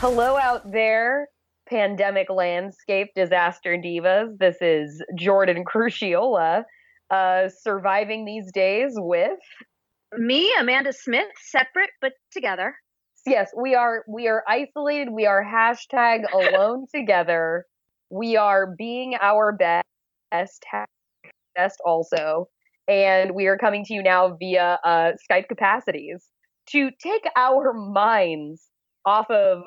Hello out there, pandemic landscape disaster divas. This is Jordan Crucchiola, uh, surviving these days with. Me, Amanda Smith, separate but together. Yes, we are. We are isolated. We are hashtag alone together. We are being our best. Best also, and we are coming to you now via uh, Skype capacities to take our minds off of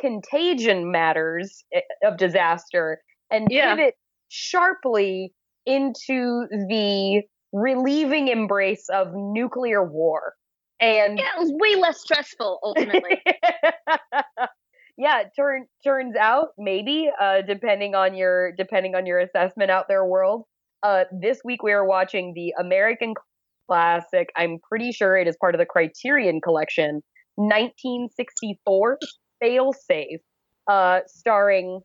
contagion matters eh, of disaster and Yeah. pivot sharply into the relieving embrace of nuclear war. And Yeah, it was way less stressful ultimately. yeah, turn turns out maybe uh, depending on your depending on your assessment out there world. Uh, this week we are watching the American classic. I'm pretty sure it is part of the Criterion Collection, 1964 Fail Safe, uh, starring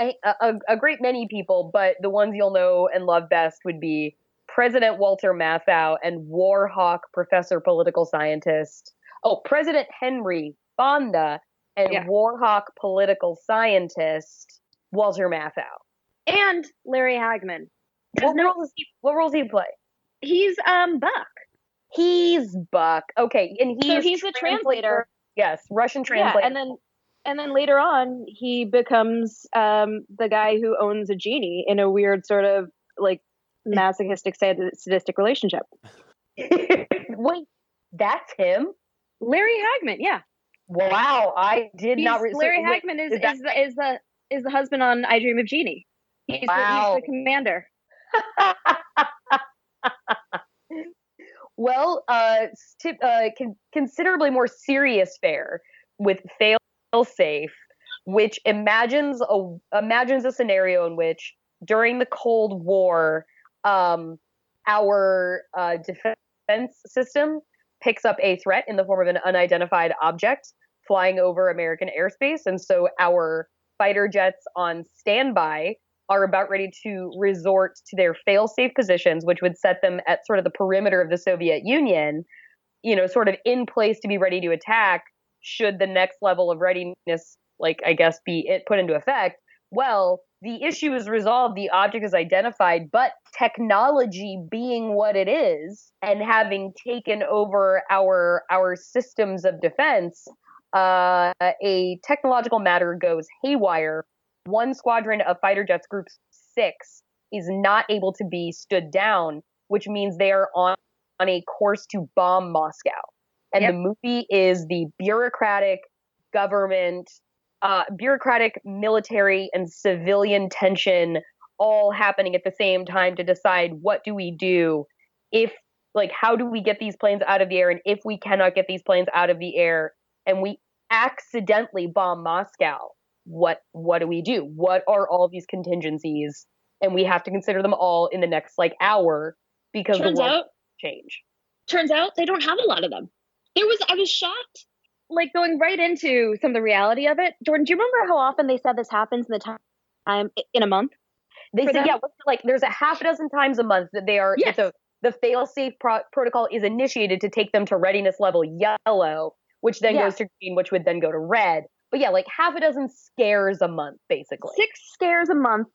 a, a, a great many people, but the ones you'll know and love best would be President Walter Matthau and Warhawk Professor Political Scientist. Oh, President Henry Fonda and Yeah. War Hawk Political Scientist Walter Matthau. and Larry Hagman. What, no- roles, what roles he play? He's um Buck. He's Buck. Okay, and he's So he's the translator. Yes, Russian Yeah, translator. and then and then later on he becomes um, the guy who owns a genie in a weird sort of like masochistic sad- sadistic relationship. Wait, that's him? Larry Hagman, yeah. Wow, I did He's, not. Re- so Larry wait, Hagman is, is that- is, the, is the is the husband on I Dream of Jeannie. He's, Wow. the, he's the commander. well, uh, sti- uh, con- considerably more serious fare with fail safe, which imagines a imagines a scenario in which during the Cold War, um, our uh, defense system picks up a threat in the form of an unidentified object flying over American airspace, and so our fighter jets on standby are about ready to resort to their fail-safe positions, which would set them at sort of the perimeter of the Soviet Union, you know, sort of in place to be ready to attack should the next level of readiness, like I guess, be it put into effect. Well, the issue is resolved, the object is identified, but technology being what it is and having taken over our our systems of defense, uh, a technological matter goes haywire one squadron of fighter jets group six is not able to be stood down which means they are on, on a course to bomb moscow and Yep. the movie is the bureaucratic government uh, bureaucratic military and civilian tension all happening at the same time to decide what do we do if like how do we get these planes out of the air and if we cannot get these planes out of the air and we accidentally bomb moscow what what do we do what are all these contingencies and we have to consider them all in the next like hour because Turns the world out change turns out they don't have a lot of them. There was I was shocked. Like going right into some of the reality of it. Jordan, do you remember how often they said this happens in the time um, in a month? they said them? yeah like there's a half a dozen times a month that they are Yes. the the fail safe pro- protocol is initiated to take them to readiness level yellow which then Yeah. goes to green which would then go to red but yeah like half a dozen scares a month basically Six scares a month,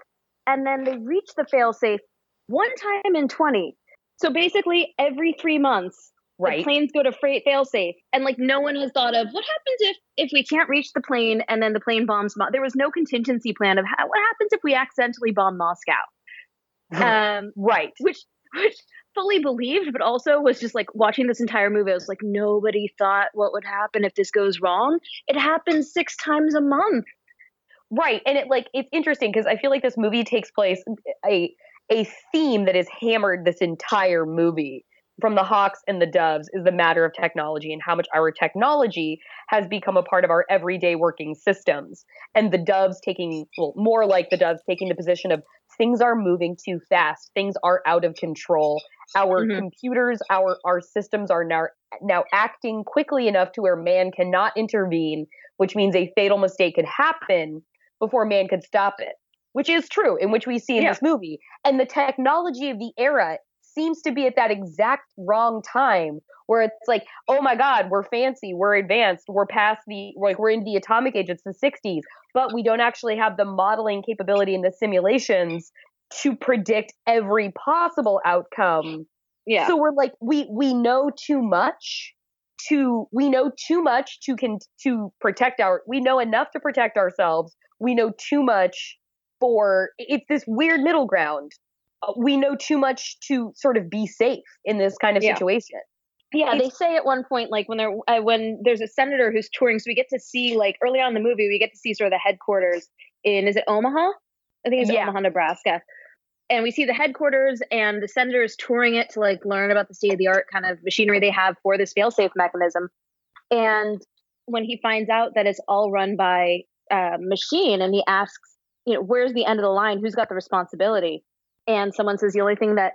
and then they reach the failsafe one time in twenty. So basically, every three months, right the planes go to freight failsafe, and like no one has thought of what happens if if we can't reach the plane and then the plane bombs. Mo- there was no contingency plan of how, what happens if we accidentally bomb Moscow. Um, right which which fully believed, but also was just like watching this entire movie. I was like, nobody thought what would happen if this goes wrong. It happens six times a month. Right. And it like it's interesting because I feel like this movie takes place eh, a a theme that is hammered this entire movie from the hawks and the doves is the matter of technology and how much our technology has become a part of our everyday working systems and the doves taking well more like the doves taking the position of things are moving too fast things are out of control our Mhm. computers our our systems are now now acting quickly enough to where man cannot intervene which means a fatal mistake could happen before man could stop it which is true in which we see in Yeah. this movie and the technology of the era seems to be at that exact wrong time where it's like oh my god we're fancy we're advanced we're past the like we're in the atomic age it's the 60s but we don't actually have the modeling capability and the simulations to predict every possible outcome. Yeah. so we're like we we know too much to we know too much to can to protect our we know enough to protect ourselves. We know too much for it's this weird middle ground we know too much to sort of be safe in this kind of Yeah. situation Yeah, they say at one point, like when they're uh, when there's a senator who's touring, so we get to see like early on in the movie, we get to see sort of the headquarters in is it Omaha? I think it's Yeah. Omaha, Nebraska. And we see the headquarters, and the senator is touring it to like learn about the state of the art kind of machinery they have for this failsafe mechanism. And when he finds out that it's all run by uh, machine, and he asks, you know, where's the end of the line? Who's got the responsibility? And someone says the only thing that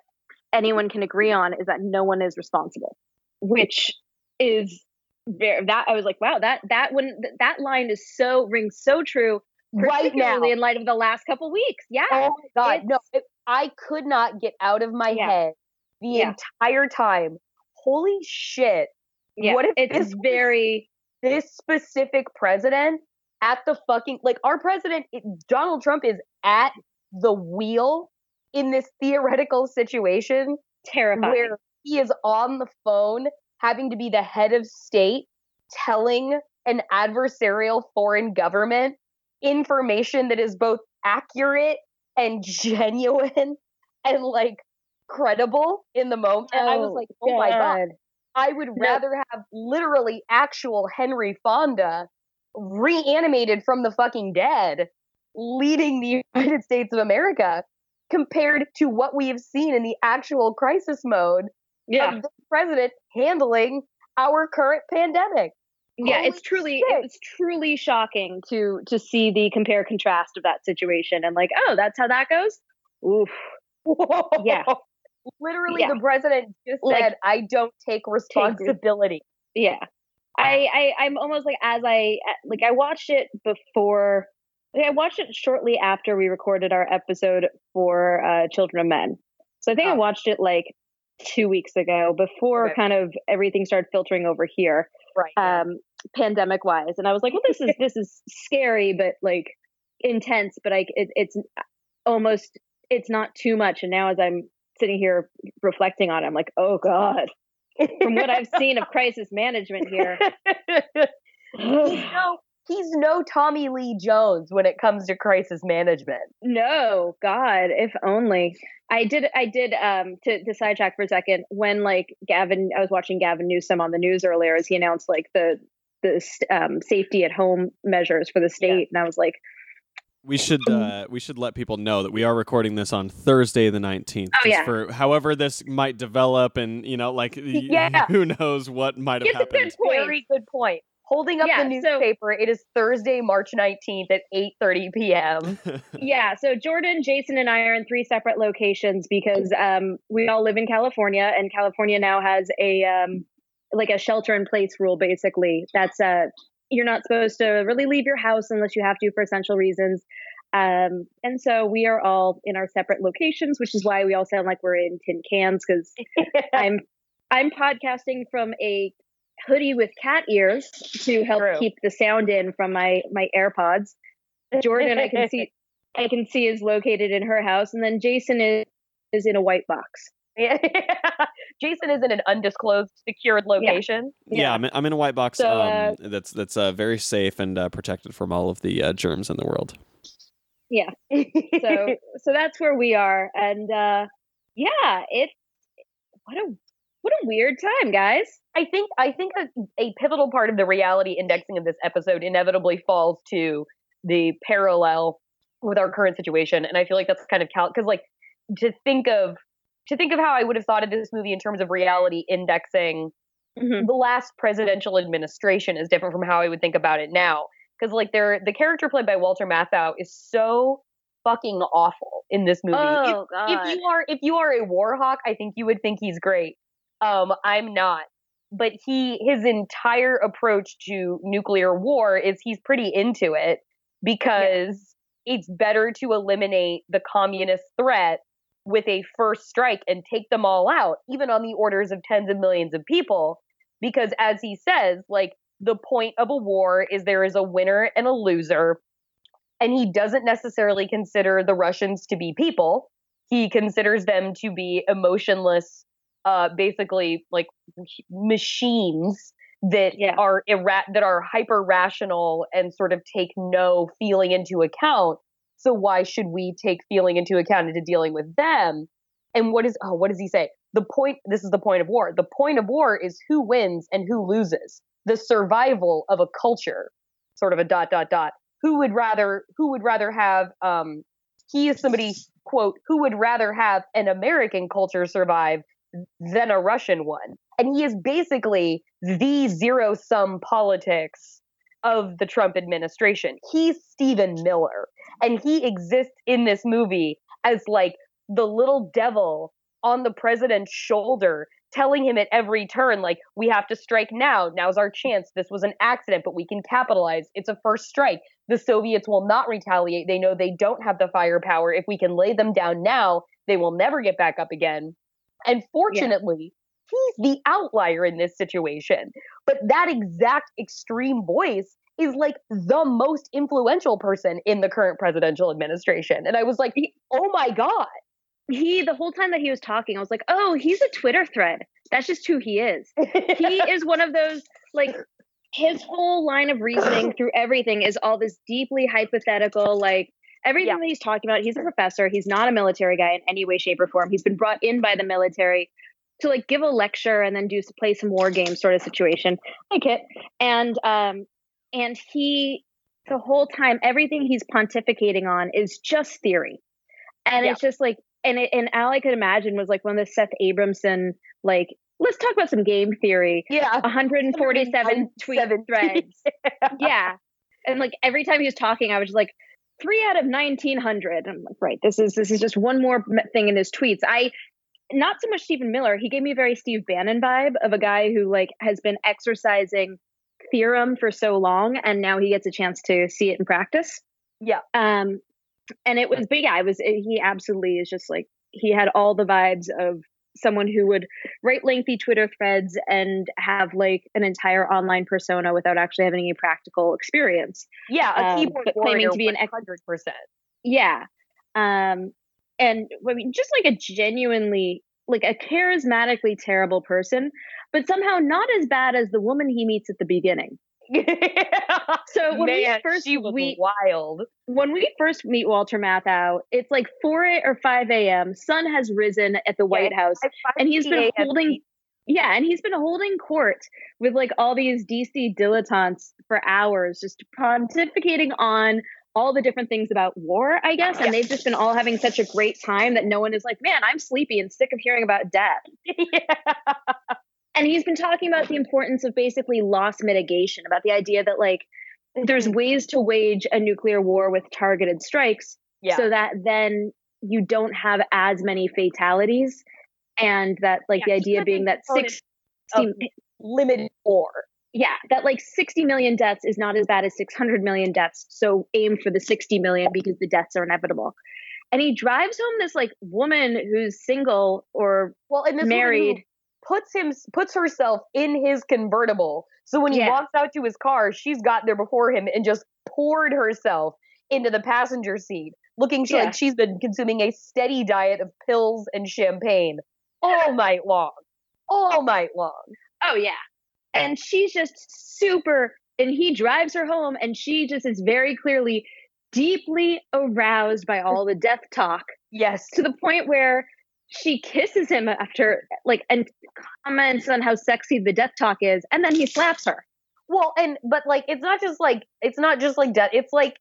anyone can agree on is that no one is responsible which is very that I was like, wow, that that when that line is so rings so true, right now particularly in light of the last couple weeks. Yeah, oh my god no it, i could not get out of my Yeah. head the Yeah. entire time holy shit yeah. what if it's this very this specific president at the fucking like our president it- Donald Trump is at the wheel in this theoretical situation terrifying. where he is on the phone having to be the head of state telling an adversarial foreign government information that is both accurate and genuine and like credible in the moment. And i was oh, like oh my god. I would rather have literally actual Henry Fonda reanimated from the fucking dead leading the United States of America compared to what we have seen in the actual crisis mode Yeah, of the president handling our current pandemic. yeah, holy it's truly shit. it was truly shocking to to see the compare contrast of that situation and like, oh, that's how that goes. Oof. Yeah. Literally, Yeah. the president just Like, said, I don't take responsibility. Yeah. I, I I'm almost like as I like I watched it before I watched it shortly after we recorded our episode for uh Children of Men. So I think I Ah. watched it like two weeks ago before Okay. kind of everything started filtering over here, Right. um, pandemic wise. And I was like, well, this is this is scary, but like intense, but like it, it's almost it's not too much. And now as I'm sitting here reflecting on it, I'm like, oh god, from what I've seen of crisis management here. he's no he's no Tommy Lee Jones when it comes to crisis management. No, God, if only. I did. I did. Um, to, to sidetrack for a second, when like Gavin, I was watching Gavin Newsom on the news earlier as he announced like the the um, safety at home measures for the state, and I was like, We should uh, we should let people know that we are recording this on Thursday the nineteenth. Oh, yeah. For however this might develop, and you know, like Yeah. who knows what might have It's a good happened. point. Very good point. Holding up Yeah, the so- newspaper, it is Thursday, March 19th at 8:30 p.m. yeah. So Jordan, Jason, and I are in three separate locations because um, we all live in California, and California now has a um, like a shelter in place rule. Basically, that's uh, you're not supposed to really leave your house unless you have to for essential reasons. Um, and so we are all in our separate locations, which is why we all sound like we're in tin cans because I'm I'm podcasting from a hoodie with cat ears to help True. keep the sound in from my my AirPods. Jordan, I can see I can see is located in her house, and then Jason is is in a white box. Yeah. Jason is in an undisclosed secured location. yeah, Yeah. I'm, in, I'm in a white box So, uh, um, that's that's uh, very safe and uh, protected from all of the uh, germs in the world. Yeah, so so that's where we are, and uh, yeah, it's what a what a weird time, guys. I think I think a, a pivotal part of the reality indexing of this episode inevitably falls to the parallel with our current situation, and I feel like that's kind of cal because like to think of to think of how I would have thought of this movie in terms of reality indexing, Mhm. the last presidential administration is different from how I would think about it now. Because like they're the character played by Walter Matthau is so fucking awful in this movie. If- Oh god. if you are if you are a war hawk, I think you would think he's great. Um, I'm not. But he his entire approach to nuclear war is he's pretty into it because it's better to eliminate the communist threat with a first strike and take them all out, even on the orders of tens of millions of people. Because as he says, like the point of a war is there is a winner and a loser. And he doesn't necessarily consider the Russians to be people. He considers them to be emotionless, uh, basically like machines that Yeah. are ira- that are hyper rational and sort of take no feeling into account. So why should we take feeling into account into dealing with them? And what is oh what does he say? The point this is the point of war. The point of war is who wins and who loses. The survival of a culture. Sort of a dot dot dot. Who would rather who would rather have um he is somebody quote who would rather have an American culture survive than a Russian one. And he is basically the zero sum politics of the Trump administration. He's Stephen Miller, and he exists in this movie as like the little devil on the president's shoulder, telling him at every turn, like, we have to strike now. Now's our chance. This was an accident, but we can capitalize. It's a first strike. The Soviets will not retaliate. They know they don't have the firepower. If we can lay them down now, they will never get back up again. And fortunately, he's the outlier in this situation. But that exact extreme voice is like the most influential person in the current presidential administration. And I was like, oh my God. he the whole time that he was talking, I was like, oh, he's a Twitter thread. That's just who he is. He is one of those like his whole line of reasoning through everything is all this deeply hypothetical, like everything that he's talking about. He's a professor. He's not a military guy in any way, shape, or form. He's been brought in by the military to like give a lecture and then do play some war games sort of situation. Hi, Kit. And um, and he the whole time everything he's pontificating on is just theory, and Yeah. it's just like and it, and all I could imagine was like one of the Seth Abramson like let's talk about some game theory. yeah. 147 tweet 147 threads. yeah. And like every time he was talking, I was just like, three out of 1900. I'm like, right, this is, this is just one more thing in his tweets. I, not so much Stephen Miller. He gave me a very Steve Bannon vibe of a guy who like has been exercising theorem for so long and now he gets a chance to see it in practice. Yeah. Um, and it was, but yeah, it was, he absolutely is just like, he had all the vibes of someone who would write lengthy Twitter threads and have like an entire online persona without actually having any practical experience. Yeah. A Um, keyboard but claiming warrior to be an ex- 100%. Yeah. Um, and I mean, just like a genuinely, like a charismatically terrible person, but somehow not as bad as the woman he meets at the beginning. So when we first she was we- wild. when we first meet Walter Matthau, it's like 4 a- or 5 a.m. Sun has risen at the White House. And he's been holding, yeah, and he's been holding court with like all these DC dilettantes for hours, just pontificating on all the different things about war, I guess. And they've just been all having such a great time that no one is like, man, I'm sleepy and sick of hearing about death. yeah. And he's been talking about the importance of basically loss mitigation, about the idea that like there's mm-hmm. ways to wage a nuclear war with targeted strikes yeah. so that then you don't have as many fatalities and that like Yeah, the idea being that component 60 limited war. yeah that like 60 million deaths is not as bad as 600 million deaths so aim for the 60 million because the deaths are inevitable and he drives home this like woman who's single or Well, and this woman who married puts him puts herself in his convertible. So when he Yeah. walks out to his car, she's got there before him and just poured herself into the passenger seat, looking Yeah. like she's been consuming a steady diet of pills and champagne all night long. All night long. oh yeah and she's just super and he drives her home and she just is very clearly deeply aroused by all the death talk Yes. to the point where she kisses him after like and comments on how sexy the death talk is and then he slaps her Well, and but like it's not just like it's not just like death. It's like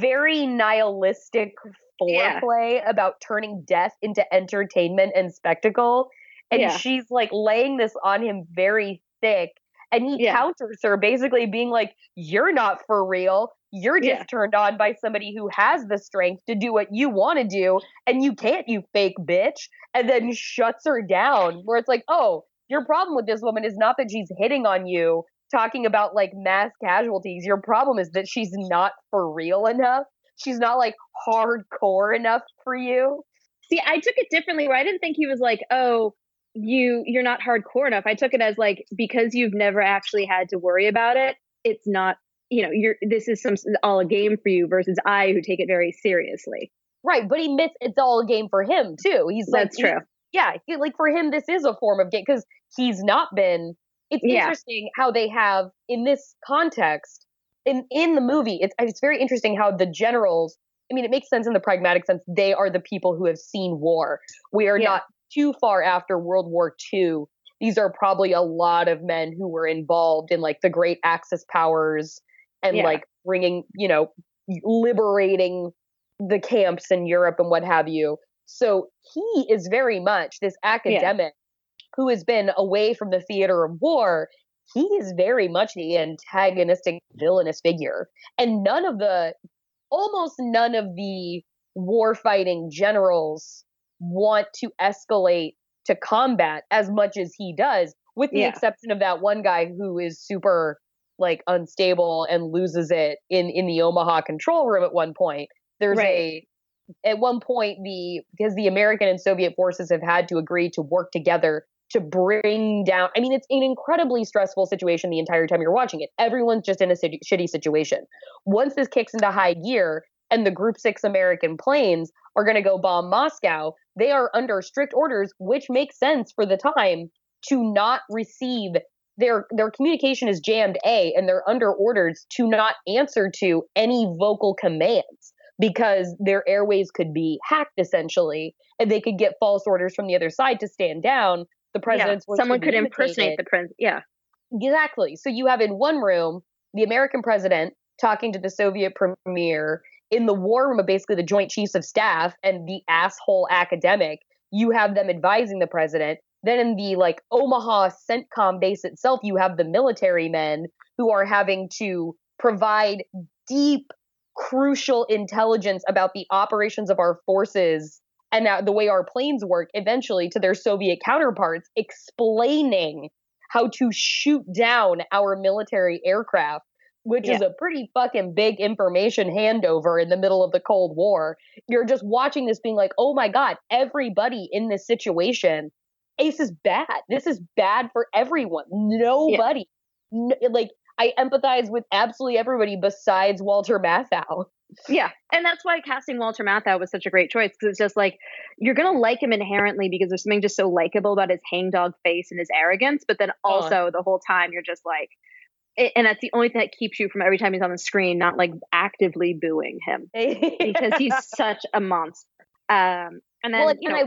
very nihilistic Yeah. foreplay about turning death into entertainment and spectacle. And Yeah. she's like laying this on him very thick. And he Yeah. counters her basically being like, You're not for real. You're just Yeah. turned on by somebody who has the strength to do what you want to do. And you can't, you fake bitch. And then shuts her down, where it's like, Oh, your problem with this woman is not that she's hitting on you, talking about like mass casualties. Your problem is that she's not for real enough. She's not like hardcore enough for you. See, I took it differently where I didn't think he was like, oh, you you're not hardcore enough. I took it as like because you've never actually had to worry about it, it's not, you know, you're this is some all a game for you versus I who take it very seriously. Right, but he admits it's all a game for him too. He's like, That's true. yeah, he- like for him, this is a form of game because he's not been. It's Yeah. interesting how they have in this context in in the movie. It's it's very interesting how the generals. I mean, it makes sense in the pragmatic sense. They are the people who have seen war. We are Yeah. not too far after World War II. These are probably a lot of men who were involved in like the great Axis powers and Yeah. like bringing, you know, liberating the camps in Europe and what have you. So he is very much this academic who has been away from the theater of war. He is very much the antagonistic, villainous figure. And none of the, almost none of the war fighting generals want to escalate to combat as much as he does, with the Yeah. exception of that one guy who is super like unstable and loses it in in the Omaha control room at one point. There's Right. a at one point the because the American and Soviet forces have had to agree to work together to bring down I mean it's an incredibly stressful situation the entire time you're watching it. Everyone's just in a sit- shitty situation. Once this kicks into high gear and the group 6 American planes are going to go bomb Moscow, they are under strict orders which makes sense for the time to not receive their their communication is jammed A and they're under orders to not answer to any vocal commands because their airways could be hacked essentially and they could get false orders from the other side to stand down. The Yeah. president's voice Someone could impersonate the prince. Yeah. Exactly. So you have in one room the American president talking to the Soviet premier. In the war room of basically the Joint Chiefs of Staff and the asshole academic, you have them advising the president. Then in the like Omaha CENTCOM base itself, you have the military men who are having to provide deep, crucial intelligence about the operations of our forces and the way our planes work eventually to their Soviet counterparts, explaining how to shoot down our military aircraft, which is a pretty fucking big information handover in the middle of the Cold War. You're just watching this being like, oh my God, everybody in this situation, Ace is bad. This is bad for everyone. Nobody. N- like, I empathize with absolutely everybody besides Walter Matthau. Yeah. And that's why casting Walter Matthau was such a great choice because it's just like you're going to like him inherently because there's something just so likable about his hangdog face and his arrogance. But then Uh. also the whole time you're just like, it, and that's the only thing that keeps you from every time he's on the screen not like actively booing him because he's such a monster. Um, and then, well, you know, I,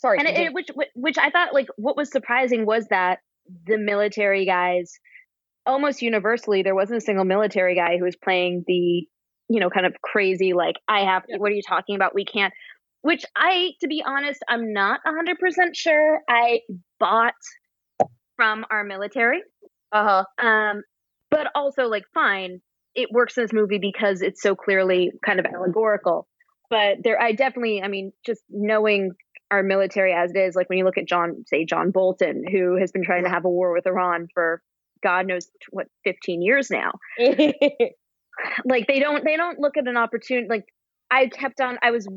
sorry. and it, which- which I thought like what was surprising was that the military guys almost universally there wasn't a single military guy who was playing the you know kind of crazy like I have Yeah. what are you talking about we can't which I to be honest I'm not 100% sure I bought from our military uh-huh. um, but also like fine, it works in this movie because it's so clearly kind of allegorical. But there, I definitely, I mean, just knowing our military as it is, like when you look at John, say John Bolton, who has been trying to have a war with Iran for God knows what 15 years now. Like they don't, they don't look at an opportunity. Like I kept on, I was,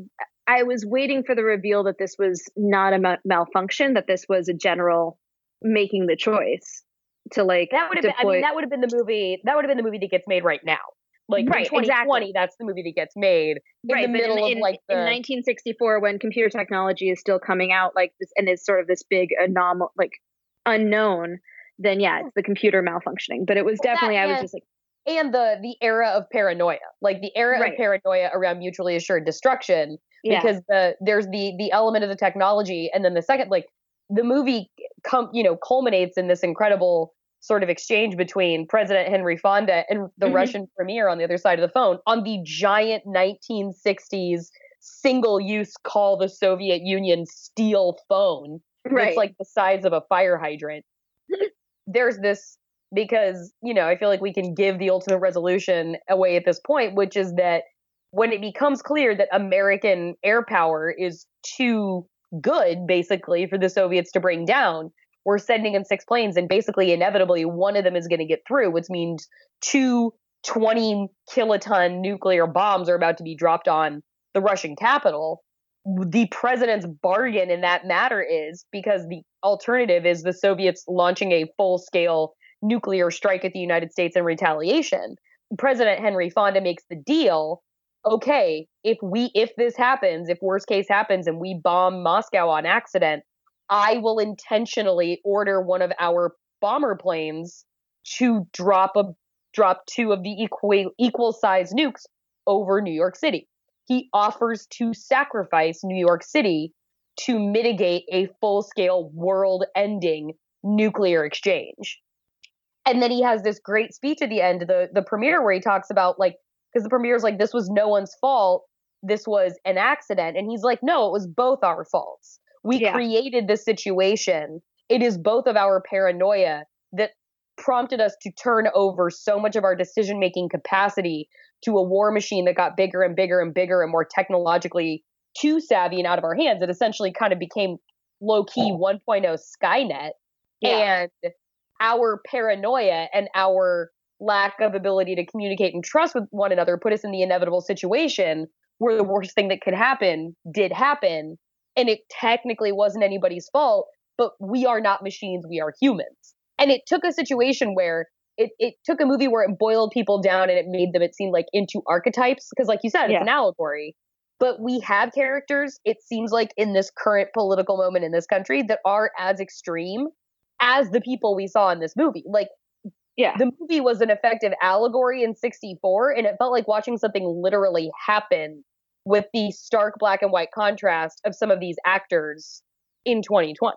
I was waiting for the reveal that this was not a ma- malfunction, that this was a general making the choice to like That would have been. I mean, that would have been the movie. That would have been the movie that gets made right now. Like Right, in 2020, exactly. that's the movie that gets made in the but middle in, of in, like in 1964 when computer technology is still coming out like this and is sort of this big anomal like unknown then yeah it's the computer malfunctioning but it was Well, that definitely i was and- just like and the the era of paranoia, like the era Right. of paranoia around mutually assured destruction, yeah because the there's the the element of the technology, and then the second, like the movie, com, you know, culminates in this incredible sort of exchange between President Henry Fonda and the Mhm. Russian premier on the other side of the phone on the giant 1960s single use call the Soviet Union steel phone. Right. It's like the size of a fire hydrant. There's this because, you know, I feel like we can give the ultimate resolution away at this point, which is that when it becomes clear that American air power is too good, basically, for the Soviets to bring down, we're sending in six planes, and basically, inevitably, one of them is going to get through, which means two 20 kiloton nuclear bombs are about to be dropped on the Russian capital. The president's bargain in that matter is because the alternative is the Soviets launching a full scale nuclear strike at the United States in retaliation. President Henry Fonda makes the deal okay, if we if this happens, if worst case happens and we bomb Moscow on accident, I will intentionally order one of our bomber planes to drop a drop two of the equal equal size nukes over New York City. He offers to sacrifice New York City to mitigate a full scale world ending nuclear exchange. And then he has this great speech at the end the, the premiere where he talks about like because the premier's like this was no one's fault this was an accident and he's like no it was both our faults we Yeah. created this situation it is both of our paranoia that prompted us to turn over so much of our decision making capacity to a war machine that got bigger and bigger and bigger and more technologically too savvy and out of our hands it essentially kind of became low key 1.0 skynet Yeah. and our paranoia and our lack of ability to communicate and trust with one another put us in the inevitable situation where the worst thing that could happen did happen and it technically wasn't anybody's fault but we are not machines we are humans and it took a situation where it, it took a movie where it boiled people down and it made them it seemed like into archetypes because like you said Yeah. it's an allegory but we have characters it seems like in this current political moment in this country that are as extreme as the people we saw in this movie like Yeah. the movie was an effective allegory in 64 and it felt like watching something literally happen with the stark black and white contrast of some of these actors in 2020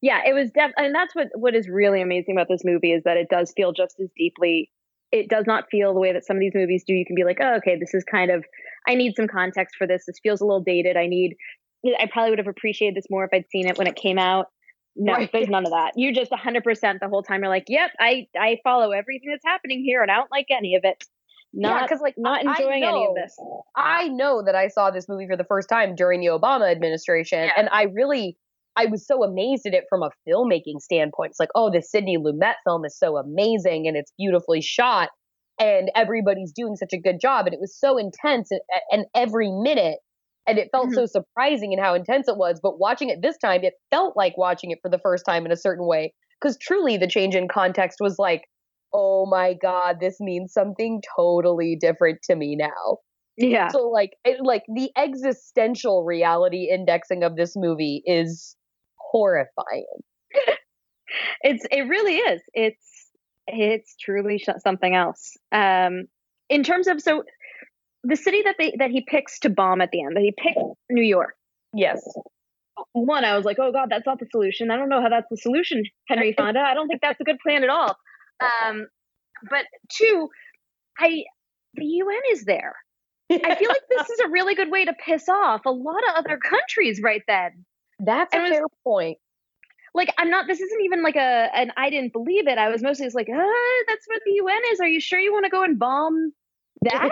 yeah it was def and that's what what is really amazing about this movie is that it does feel just as deeply it does not feel the way that some of these movies do. You can be like oh okay this is kind of i need some context for this. This feels a little dated. I need i probably would have appreciated this more if i'd seen it when it came out. No Right. there's none of that. You just 100% the whole time you're like yep i i follow everything that's happening here and i don't like any of it not because like not enjoying any of this I know that I saw this movie for the first time during the Obama administration, Yeah. and I really, I was so amazed at it from a filmmaking standpoint. It's like, oh, the Sidney Lumet film is so amazing and it's beautifully shot, and everybody's doing such a good job, and it was so intense, and, and every minute, and it felt so surprising in how intense it was. But watching it this time, it felt like watching it for the first time in a certain way, because truly the change in context was like. Oh my god, this means something totally different to me now. yeah. So like it, like the existential reality indexing of this movie is horrifying. it's it really is. It's it's truly sh- something else. Um in terms of so the city that they that he picks to bomb at the end that he picked new york. Yes. one i was like oh god that's not the solution. I don't know how that's the solution henry fonda. I don't think that's a good plan at all um but two i the un is there i feel like this is a really good way to piss off a lot of other countries right then that's a it was- fair point. like I'm not this isn't even like a an I didn't believe it. I was mostly just like, uh, that's what the UN is. Are you sure you want to go and bomb that?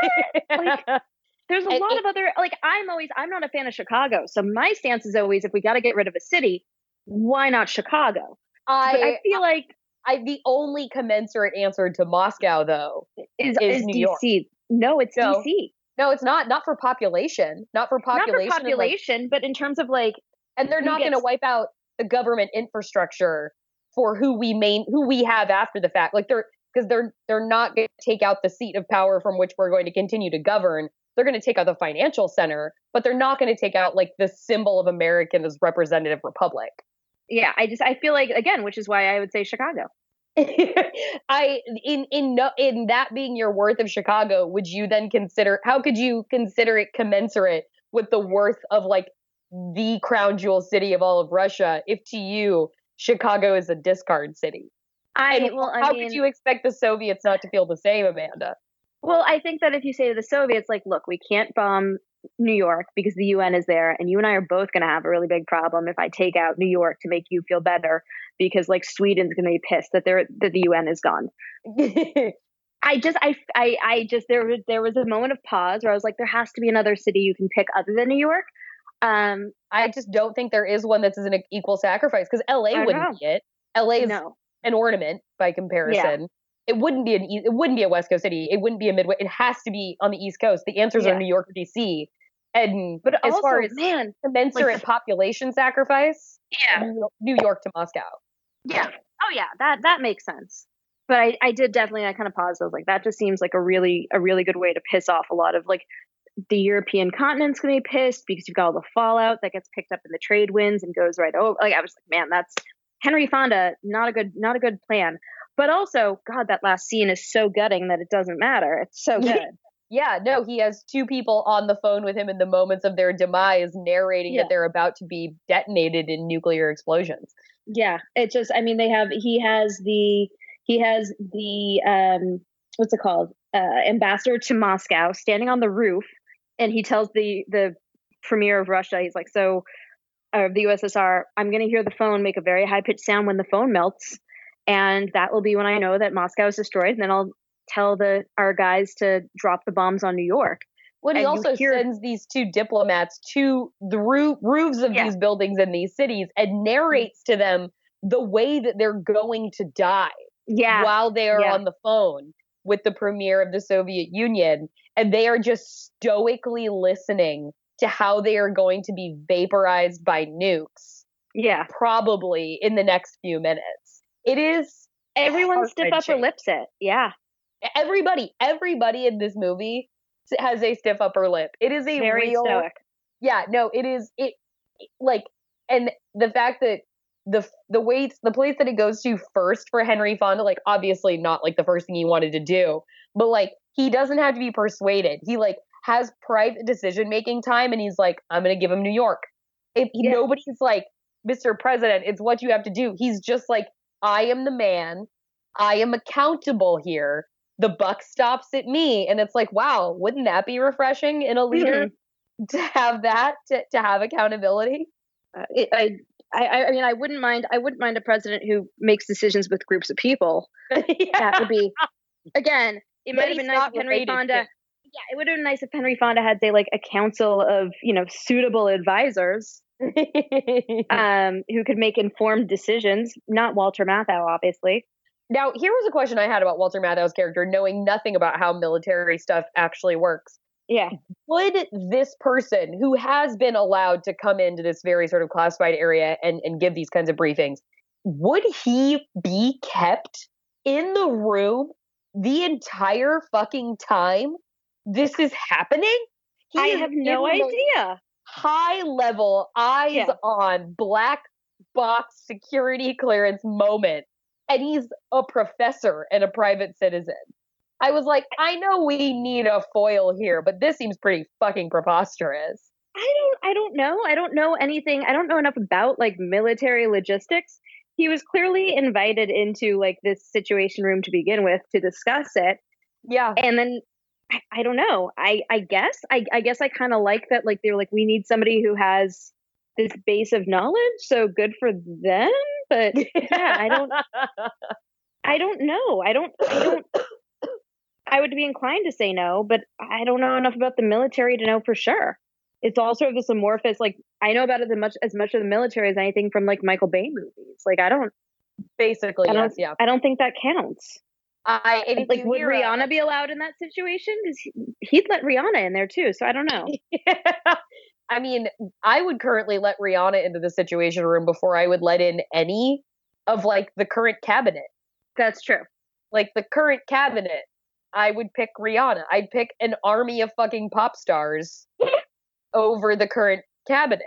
like, There's a And lot it- of other like I'm always I'm not a fan of Chicago. So my stance is always if we gotta get rid of a city, why not Chicago? I I, feel like I the only commensurate answer to Moscow though. is is is New DC. York. No, it's No. DC. No, it's not not for population, not for population. Not for like- population, but in terms of like and they're not going to wipe out the government infrastructure for who we main who we have after the fact. Like they're because they're they're not going to take out the seat of power from which we're going to continue to govern. They're going to take out the financial center, but they're not going to take out like the symbol of American as representative republic. Yeah, I just I feel like again, which is why I would say Chicago. I in in no in that being your worth of Chicago, would you then consider how could you consider it commensurate with the worth of like the crown jewel city of all of Russia if to you Chicago is a discard city? I well, I how mean, could you expect the Soviets not to feel the same, Amanda? Well, I think that if you say to the Soviets, like, look, we can't bomb New York because the UN is there, and you and I are both going to have a really big problem if I take out New York to make you feel better because like Sweden's going to be pissed that they're that the UN is gone. I just I, I I just there was there was a moment of pause where I was like there has to be another city you can pick other than New York. Um, I just don't think there is one that's an equal sacrifice because LA wouldn't know. be it. LA is no. an ornament by comparison. It wouldn't be an it wouldn't be a West Coast city. It wouldn't be a Midwest. It has to be on the East Coast. The answers yeah. are New York or DC. And but as also, far as man, commensurate like, population sacrifice, yeah, New York to Moscow. Yeah. Oh yeah, that that makes sense. But I, I did definitely I kind of paused. I was like, that just seems like a really a really good way to piss off a lot of like the European continent's gonna be pissed because you've got all the fallout that gets picked up in the trade winds and goes right over. Like I was like, man, that's Henry Fonda, not a good not a good plan. But also, God, that last scene is so gutting that it doesn't matter. It's so good. yeah, no, he has two people on the phone with him in the moments of their demise, narrating yeah. that they're about to be detonated in nuclear explosions. Yeah, it just, I mean, they have, he has the, he has the, um, what's it called? Uh, ambassador to Moscow standing on the roof, and he tells the the premier of Russia, he's like, so of the USSR, I'm going to hear the phone make a very high pitched sound when the phone melts, and that will be when I know that Moscow is destroyed. And then I'll tell the our guys to drop the bombs on New York. Well, he also hear, sends these two diplomats to the roo- roofs of yeah. these buildings in these cities and narrates to them the way that they're going to die. Yeah. While they are yeah. on the phone with the premier of the Soviet Union, and they are just stoically listening to how they are going to be vaporized by nukes. Yeah. Probably in the next few minutes. It is everyone stiff upper lips it. Yeah. Everybody, everybody in this movie has a stiff upper lip. It is a very real, stoic. Yeah, no, it is it like and the fact that the the weights the place that it goes to first for Henry Fonda, like obviously not like the first thing he wanted to do, but like he doesn't have to be persuaded. He like has private decision making time, and he's like, I'm gonna give him New York. If yeah. nobody's like, Mr. President, it's what you have to do. He's just like, I am the man. I am accountable here the buck stops at me and it's like wow wouldn't that be refreshing in a leader mm-hmm. to have that to, to have accountability uh, it, I, I i mean i wouldn't mind i wouldn't mind a president who makes decisions with groups of people yeah. that would be again it might have been nice if henry fonda yeah it would have been nice if henry fonda had say like a council of you know suitable advisors um, who could make informed decisions not walter matthau obviously now, here was a question I had about Walter Matthau's character, knowing nothing about how military stuff actually works. Yeah. Would this person who has been allowed to come into this very sort of classified area and, and give these kinds of briefings, would he be kept in the room the entire fucking time this is happening? He I have no idea. High level, eyes yeah. on, black box security clearance moment and he's a professor and a private citizen. I was like, I know we need a foil here, but this seems pretty fucking preposterous. I don't I don't know. I don't know anything. I don't know enough about like military logistics. He was clearly invited into like this situation room to begin with to discuss it. Yeah. And then I, I don't know. I I guess I I guess I kind of like that like they're like we need somebody who has this base of knowledge, so good for them but yeah, I don't I don't know. I don't I don't I would be inclined to say no, but I don't know enough about the military to know for sure. It's all sort of this amorphous like I know about it as much as much of the military as anything from like Michael Bay movies. Like I don't basically I don't, yes, yeah. I don't think that counts. I like would Rihanna be allowed in that situation? Because he, would let Rihanna in there too. So I don't know. yeah. I mean, I would currently let Rihanna into the Situation Room before I would let in any of like the current cabinet. That's true. Like the current cabinet, I would pick Rihanna. I'd pick an army of fucking pop stars over the current cabinet.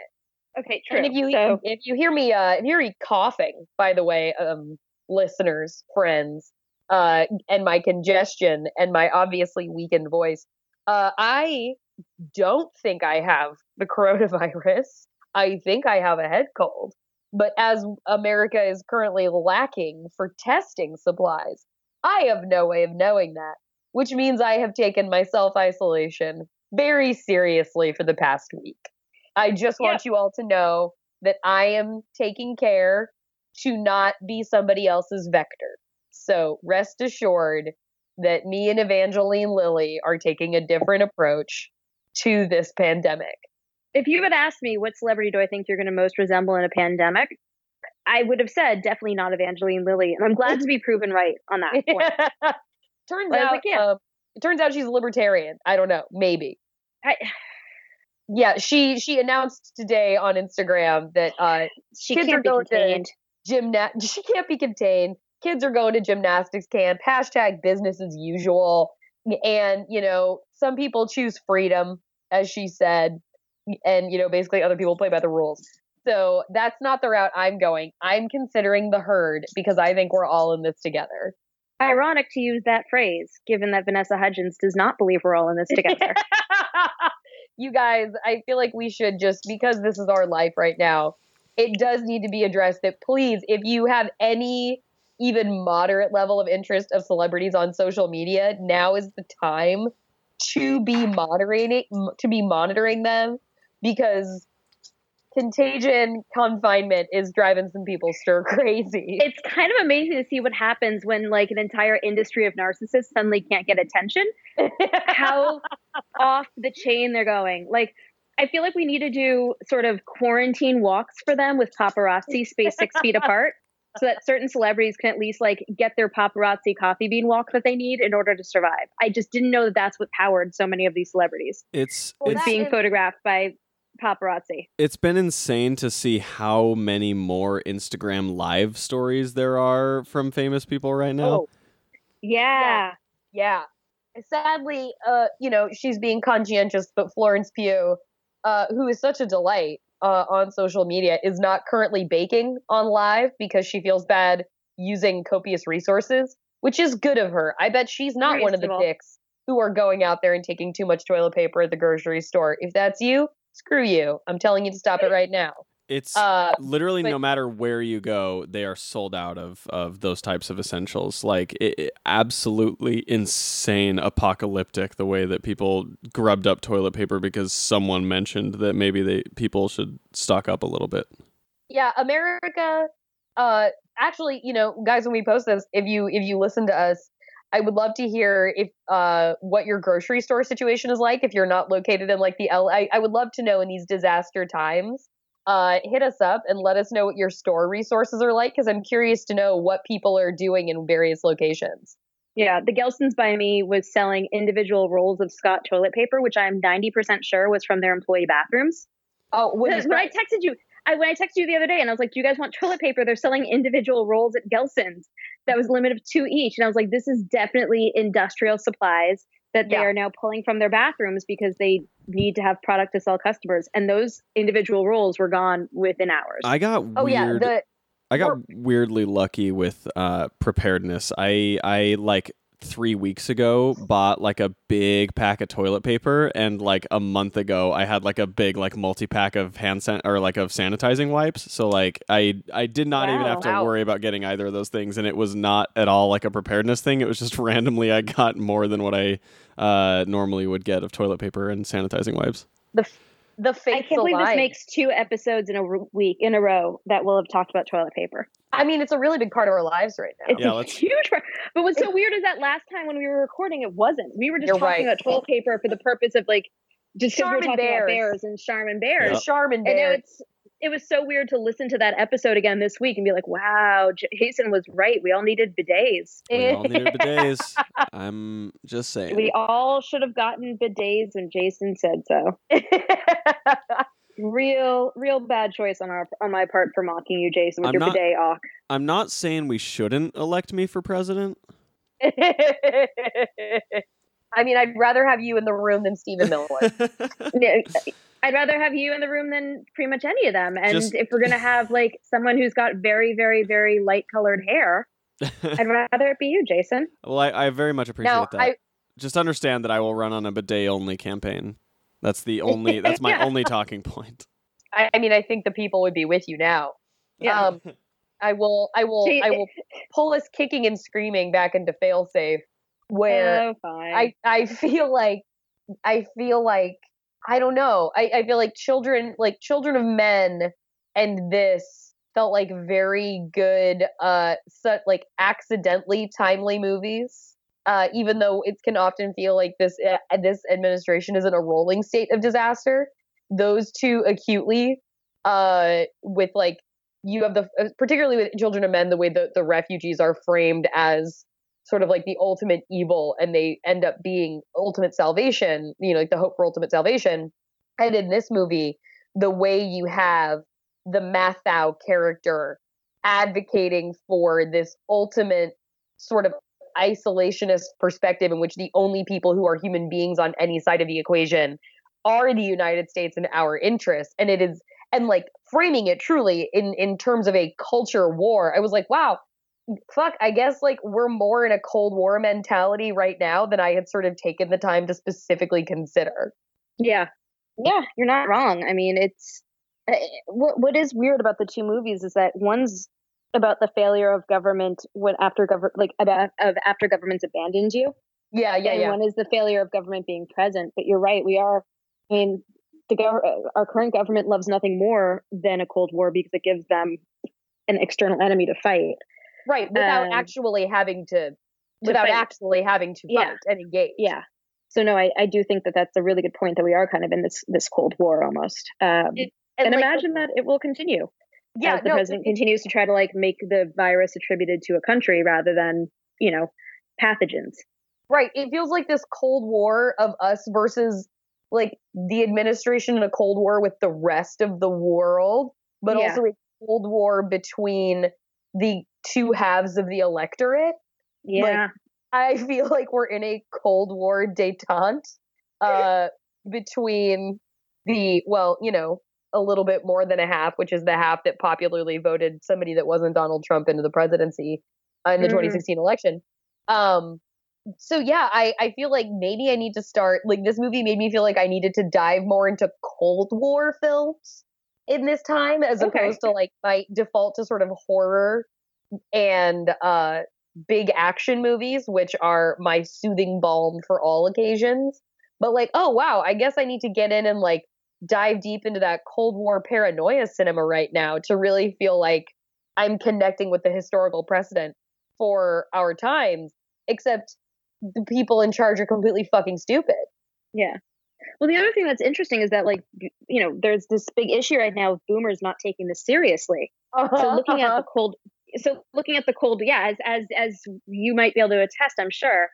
Okay, true. And if you so, if you hear me uh if you hear me coughing, by the way, um listeners, friends, uh and my congestion and my obviously weakened voice, uh I don't think I have the coronavirus. I think I have a head cold. But as America is currently lacking for testing supplies, I have no way of knowing that, which means I have taken my self isolation very seriously for the past week. I just want you all to know that I am taking care to not be somebody else's vector. So rest assured that me and Evangeline Lilly are taking a different approach to this pandemic. If you had asked me what celebrity do I think you're going to most resemble in a pandemic, I would have said definitely not Evangeline Lilly, and I'm glad to be proven right on that point. turns out, like, yeah. um, it turns out she's a libertarian. I don't know, maybe. I, Yeah, she she announced today on Instagram that uh, she can't be contained. gymna- she can't be contained. Kids are going to gymnastics camp. Hashtag business as usual. And you know, some people choose freedom, as she said, and you know, basically other people play by the rules. So that's not the route I'm going. I'm considering the herd because I think we're all in this together. Ironic to use that phrase, given that Vanessa Hudgens does not believe we're all in this together. you guys, I feel like we should just because this is our life right now, it does need to be addressed that please, if you have any even moderate level of interest of celebrities on social media, now is the time to be moderating to be monitoring them because contagion confinement is driving some people stir crazy. it's kind of amazing to see what happens when like an entire industry of narcissists suddenly can't get attention. How off the chain they're going. Like I feel like we need to do sort of quarantine walks for them with paparazzi spaced six feet apart. So that certain celebrities can at least like get their paparazzi coffee bean walk that they need in order to survive. I just didn't know that that's what powered so many of these celebrities It's Well, it's being is- photographed by paparazzi. it's been insane to see how many more Instagram live stories there are from famous people right now. Oh, Yeah. Yeah. Sadly, uh, you know, she's being conscientious, but Florence Pugh, uh, who is such a delight uh, on social media, is not currently baking on live because she feels bad using copious resources, which is good of her. I bet she's not one of the dicks who are going out there and taking too much toilet paper at the grocery store. If that's you, screw you. I'm telling you to stop it right now. It's Uh, literally but- no matter where you go, they are sold out of of those types of essentials. Like it, it- absolutely insane, apocalyptic the way that people grubbed up toilet paper because someone mentioned that maybe they people should stock up a little bit. yeah america uh actually you know guys when we post this if you if you listen to us i would love to hear if uh what your grocery store situation is like if you're not located in like the l i, I would love to know in these disaster times uh hit us up and let us know what your store resources are like because i'm curious to know what people are doing in various locations Yeah, the Gelson's by me was selling individual rolls of Scott toilet paper, which I'm 90% sure was from their employee bathrooms. oh when when I texted you, I, when I texted you the other day, and I was like, "Do you guys want toilet paper?" They're selling individual rolls at Gelson's that was limited to two each, and I was like, "This is definitely industrial supplies that they Yeah. are now pulling from their bathrooms because they need to have product to sell customers." And those individual roles were gone within hours. I got oh weird. yeah the I got weirdly lucky with uh, preparedness. I I like three weeks ago bought like a big pack of toilet paper, and like a month ago I had like a big like multi pack of hand san- or like of sanitizing wipes. So like I I did not even have to Wow. worry about getting either of those things, and it was not at all like a preparedness thing. It was just randomly I got more than what I uh, normally would get of toilet paper and sanitizing wipes. the the I can't believe this makes two episodes in a week in a row that we'll have talked about toilet paper. i mean it's a really big part of our lives right now It's Yeah, a huge. part. But what's so weird is that last time when we were recording, it wasn't. We were just You're talking right. about toilet paper for the purpose of like just because we were Charmin talking about bears. bears and Charmin bears. Yep. Charmin And now it's it was so weird to listen to that episode again this week and be like, wow, Jason was right. We all needed bidets. We all needed bidets. I'm just saying. We all should have gotten bidets when Jason said so. Real, real bad choice on our on my part for mocking you, Jason, with I'm your not- bidet awk. I'm not saying we shouldn't elect me for president. I mean, I'd rather have you in the room than Stephen Miller. No, I'd rather have you in the room than pretty much any of them. And Just- if we're gonna have like someone who's got very, very, very light colored hair, I'd rather it be you, Jason. well, I, I very much appreciate now, that. I Just understand that I will run on a bidet only campaign. That's the only. That's my Yeah. only talking point. I, I mean, I think the people would be with you now. Yeah. Um, I will, I will, See, I will pull us kicking and screaming back into failsafe, where oh, fine. I, I feel like I feel like I don't know. I, I feel like children like children of men and this felt like very good uh such like accidentally timely movies. Uh, even though it can often feel like this uh, this administration is in a rolling state of disaster, those two acutely uh, with like you have the uh, particularly with children of men the way that the refugees are framed as sort of like the ultimate evil and they end up being ultimate salvation you know like the hope for ultimate salvation. And in this movie the way you have the Matthau character advocating for this ultimate sort of isolationist perspective in which the only people who are human beings on any side of the equation are the United States and our interests. And it is and like framing it truly in in terms of a culture war i was like wow fuck i guess like we're more in a cold war mentality right now than i had sort of taken the time to specifically consider. Yeah. Yeah you're not wrong. I mean it's eh, what what is weird about the two movies is that one's about the failure of government when after government like about of after government's abandoned you. Yeah yeah and yeah. one is the failure of government being present. But you're right we are i mean the gov- our current government loves nothing more than a cold war because it gives them an external enemy to fight right without Um, actually having to without fight. actually having to Yeah. fight and engage yeah so no I, I do think that that's a really good point that we are kind of in this this cold war almost um, It- and, like, imagine that it will continue yeah as the no, president continues to try to like make the virus attributed to a country rather than you know pathogens Right. It feels like this Cold War of us versus like the administration in a Cold War with the rest of the world, but Yeah. also a Cold War between the two halves of the electorate. yeah I feel like we're in a Cold War detente uh, between the, well, you know, a little bit more than a half, which is the half that popularly voted somebody that wasn't Donald Trump into the presidency uh, in the Mhm. 2016 election. Um, so yeah, I, I feel like maybe I need to start like this movie made me feel like I needed to dive more into Cold War films in this time as Okay. opposed to like my default to sort of horror and uh big action movies, which are my soothing balm for all occasions. But like, oh wow, I guess I need to get in and like dive deep into that Cold War paranoia cinema right now to really feel like I'm connecting with the historical precedent for our times, except the people in charge are completely fucking stupid. Yeah. Well, the other thing that's interesting is that, like, you know, there's this big issue right now of boomers not taking this seriously. Uh-huh, So looking at the cold, so looking at the cold, yeah, as as as you might be able to attest, I'm sure.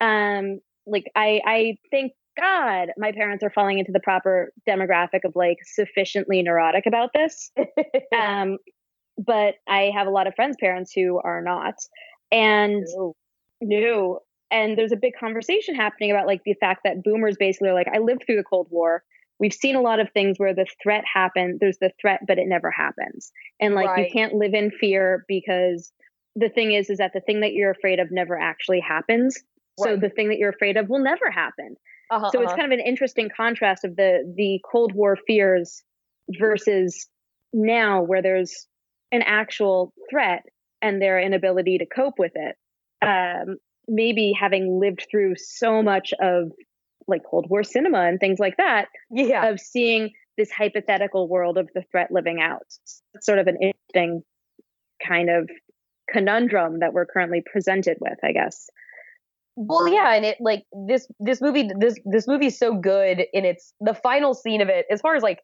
Um, like I I thank God my parents are falling into the proper demographic of like sufficiently neurotic about this. Um, but I have a lot of friends' parents who are not, and no. And there's a big conversation happening about like the fact that boomers basically are like, I lived through the Cold War. We've seen a lot of things where the threat happened. There's the threat, but it never happens. And like you can't live in fear because the thing is, is that the thing that you're afraid of never actually happens. So the thing that you're afraid of will never happen. Uh-huh, So it's uh-huh. kind of an interesting contrast of the the Cold War fears versus now where there's an actual threat and their inability to cope with it. Um, maybe having lived through so much of like Cold War cinema and things like that, yeah. of seeing this hypothetical world of the threat living out. It's sort of an interesting kind of conundrum that we're currently presented with, I guess. Well, yeah, and it like this this movie this this movie's so good in its the final scene of it. As far as like,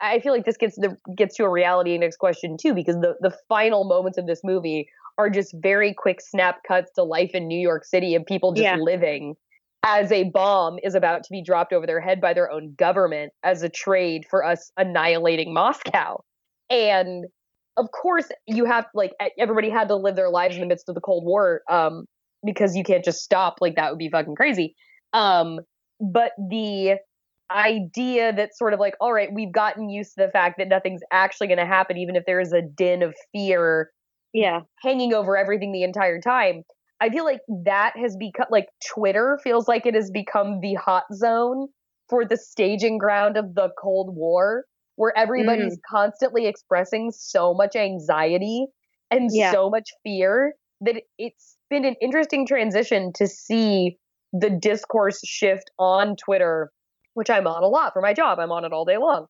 I feel like this gets the gets to a reality next question too, because the the final moments of this movie are just very quick snap cuts to life in New York City of people just Yeah. living as a bomb is about to be dropped over their head by their own government as a trade for us annihilating Moscow. And of course, you have like everybody had to live their lives in the midst of the Cold War. Um, because you can't just stop like that would be fucking crazy um but the idea that sort of like all right we've gotten used to the fact that nothing's actually going to happen even if there is a din of fear Yeah. hanging over everything the entire time i feel like that has become like twitter feels like it has become the hot zone for the staging ground of the cold war where everybody's mm. constantly expressing so much anxiety and Yeah. so much fear that it's been an interesting transition to see the discourse shift on Twitter, which I'm on a lot for my job. I'm on it all day long.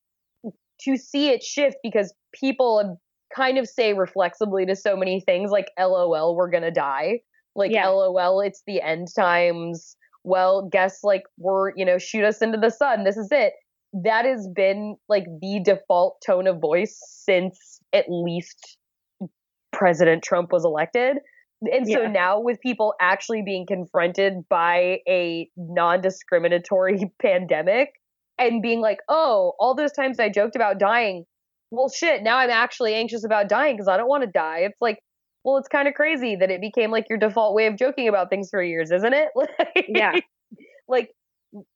To see it shift because people kind of say reflexively to so many things like LOL, we're gonna die. Like Yeah. LOL, it's the end times. Well, guess like we're, you know, shoot us into the sun. This is it. That has been like the default tone of voice since at least President Trump was elected. And so Yeah. now with people actually being confronted by a non-discriminatory pandemic and being like, "Oh, all those times I joked about dying, well shit, now I'm actually anxious about dying because I don't want to die." It's like, well, it's kind of crazy that it became like your default way of joking about things for years, isn't it? Like, Yeah. like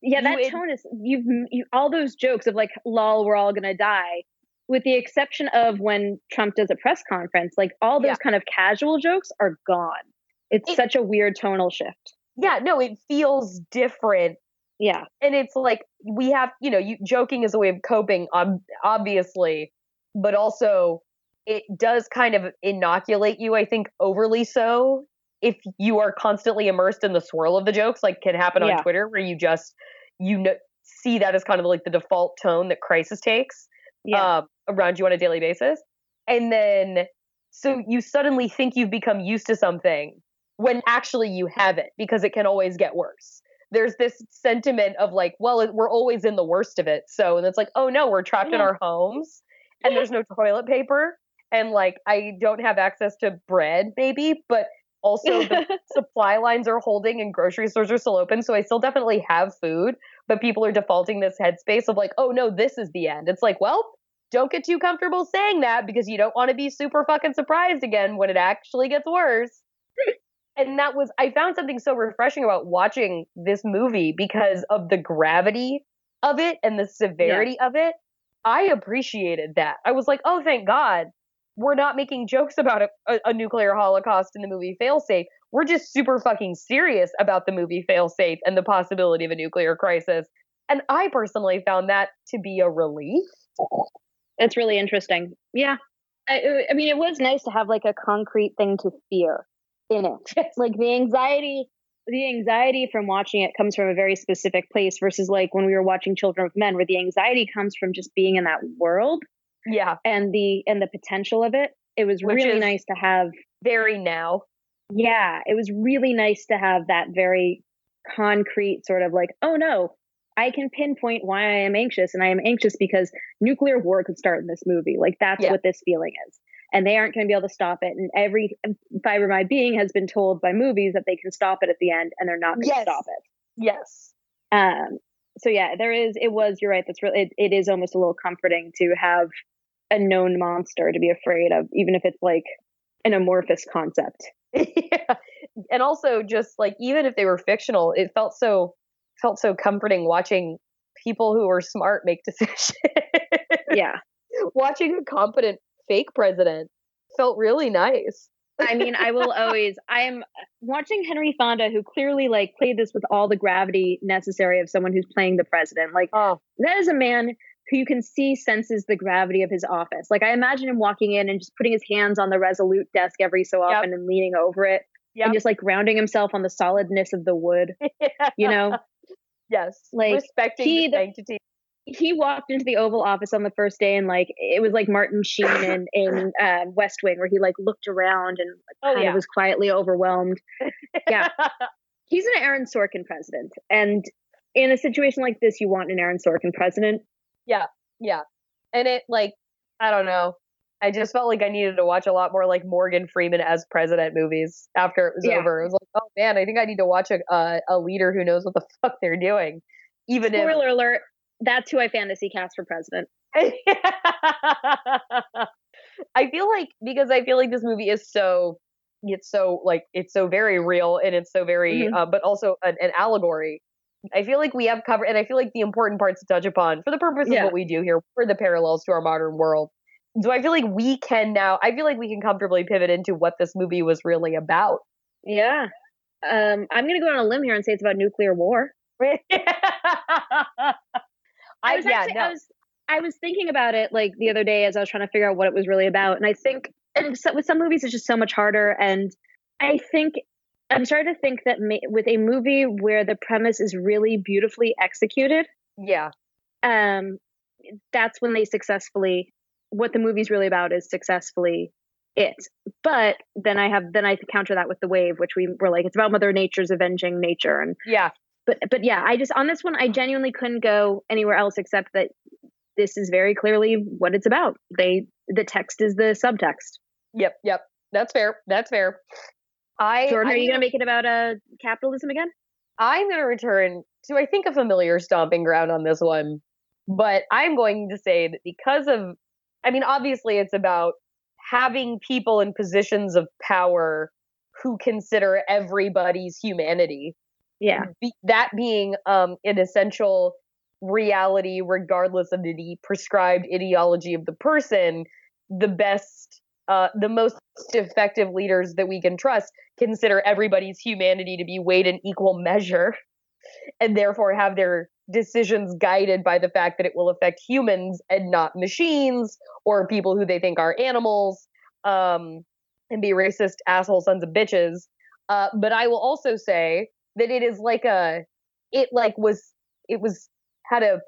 Yeah, that in- tone is you've you, all those jokes of like lol we're all gonna die, with the exception of when Trump does a press conference, like all those Yeah. kind of casual jokes are gone. It's It- such a weird tonal shift. yeah, no, it feels different Yeah, and it's like we have you know you joking is a way of coping um, obviously but also it does kind of inoculate you i think overly so if you are constantly immersed in the swirl of the jokes like can happen Yeah. on twitter where you just you know, see that as kind of like the default tone that crisis takes yeah, um, around you on a daily basis. And then, so you suddenly think you've become used to something when actually you haven't because it can always get worse. There's this sentiment of like, well, it, we're always in the worst of it. So, and it's like, oh no, we're trapped in our homes and there's no toilet paper. And like, I don't have access to bread, maybe, but also the supply lines are holding and grocery stores are still open. So I still definitely have food, but people are defaulting this headspace of like, oh no, this is the end. It's like, well, don't get too comfortable saying that because you don't want to be super fucking surprised again when it actually gets worse. and that was, I found something so refreshing about watching this movie because of the gravity of it and the severity of it. I appreciated that. I was like, oh, thank God we're not making jokes about a, a, a nuclear holocaust in the movie Failsafe. We're just super fucking serious about the movie Failsafe and the possibility of a nuclear crisis. And I personally found that to be a relief. it's really interesting. Yeah, I, I mean, it was nice to have like a concrete thing to fear in it. Like the anxiety, the anxiety from watching it comes from a very specific place versus like when we were watching Children of Men, where the anxiety comes from just being in that world Yeah, and the and the potential of it. It was Which really nice to have. very now. Yeah, it was really nice to have that very concrete sort of like, oh no, I can pinpoint why I am anxious, and I am anxious because nuclear war could start in this movie. Like that's Yeah. what this feeling is, and they aren't going to be able to stop it. And every fiber of my being has been told by movies that they can stop it at the end, and they're not going to Yes. stop it. Yes. Um, so yeah, there is. It was. You're right. That's really. It, it is almost a little comforting to have a known monster to be afraid of, even if it's like an amorphous concept. yeah. And also just like even if they were fictional, it felt so felt so comforting watching people who were smart make decisions. Yeah. watching a competent fake president felt really nice. I mean, I will always. I am watching Henry Fonda, who clearly like played this with all the gravity necessary of someone who's playing the president. Like Oh, that is a man you can see senses the gravity of his office. Like I imagine him walking in and just putting his hands on the resolute desk every so Yep. often and leaning over it Yep. and just like grounding himself on the solidness of the wood. You know, yes, Like, respecting he- the sanctity. he walked into the Oval Office on the first day and like it was like Martin Sheen in in uh, West Wing, where he like looked around and like, Oh, kind yeah. of was quietly overwhelmed. Yeah. He's an Aaron Sorkin president, and in a situation like this, you want an Aaron Sorkin president. Yeah, yeah. and it like I don't know. I just felt like I needed to watch a lot more like Morgan Freeman as president movies after it was Yeah. over. It was like, oh man, I think I need to watch a a, a leader who knows what the fuck they're doing, even if Spoiler alert: that's who I fantasy cast for president. I feel like because I feel like this movie is so it's so like it's so very real and it's so very Mhm. uh, but also an, an allegory. I feel like we have covered and I feel like the important parts to touch upon for the purpose of what we do here for the parallels to our modern world. So I feel like we can now I feel like we can comfortably pivot into what this movie was really about. Yeah. Um, I'm going to go on a limb here and say it's about nuclear war. I, I was yeah, actually, no. I was, I was thinking about it like the other day as I was trying to figure out what it was really about, and I think, and so, with some movies it's just so much harder, and I think I'm starting to think that ma- with a movie where the premise is really beautifully executed, Yeah. um, that's when they successfully what the movie's really about is successfully it. But then I have then I counter that with the wave, which we were like it's about Mother Nature's avenging nature, and Yeah. but but yeah, I just on this one I genuinely couldn't go anywhere else except that this is very clearly what it's about. They the text is the subtext. Yep. Yep. That's fair. That's fair. I Jordan, are I'm you gonna make it about uh capitalism again? I'm going to return to, I think, a familiar stomping ground on this one. But I'm going to say that because of, I mean, obviously it's about having people in positions of power who consider everybody's humanity. Yeah. Be, that being um, an essential reality, regardless of the prescribed ideology of the person, the best, uh, the most effective leaders that we can trust consider everybody's humanity to be weighed in equal measure and therefore have their decisions guided by the fact that it will affect humans and not machines or people who they think are animals um, and be racist asshole sons of bitches. Uh, but i will also say that it is like a it like was it was had a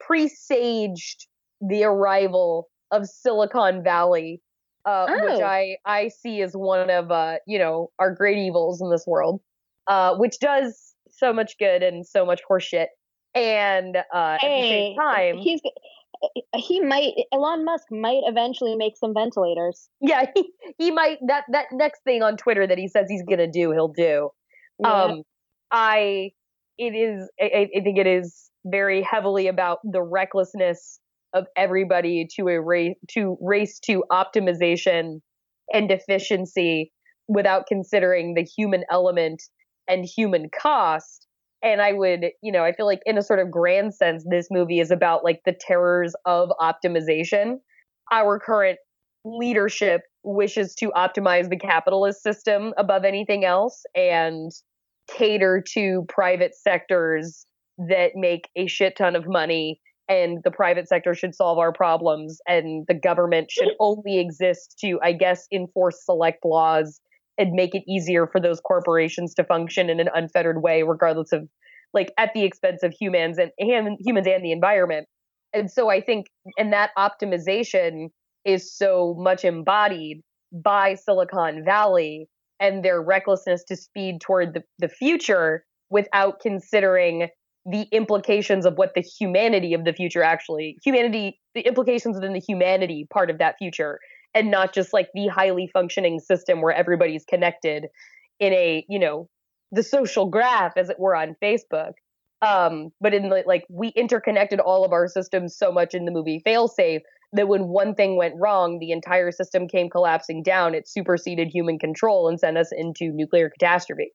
presaged the arrival of silicon valley uh, which Oh. I I see as one of uh you know our great evils in this world, uh, which does so much good and so much horseshit, and uh, at the same time, he's he might Elon Musk might eventually make some ventilators. yeah, he, he might that that next thing on Twitter that he says he's gonna do, he'll do. Yeah. Um, I it is I, I think it is very heavily about the recklessness of everybody to a race to race to optimization and efficiency without considering the human element and human cost. And I would, you know, I feel like in a sort of grand sense, this movie is about like the terrors of optimization. Our current leadership wishes to optimize the capitalist system above anything else and cater to private sectors that make a shit ton of money and the private sector should solve our problems and the government should only exist to i guess enforce select laws and make it easier for those corporations to function in an unfettered way regardless of like at the expense of humans and, and humans and the environment. And so i think and that optimization is so much embodied by silicon valley and their recklessness to speed toward the, the future without considering the implications of what the humanity of the future actually humanity the implications within the humanity part of that future and not just like the highly functioning system where everybody's connected in a you know the social graph as it were on facebook. Um but in the, like we interconnected all of our systems so much in the movie failsafe that when one thing went wrong the entire system came collapsing down. It superseded human control and sent us into nuclear catastrophe.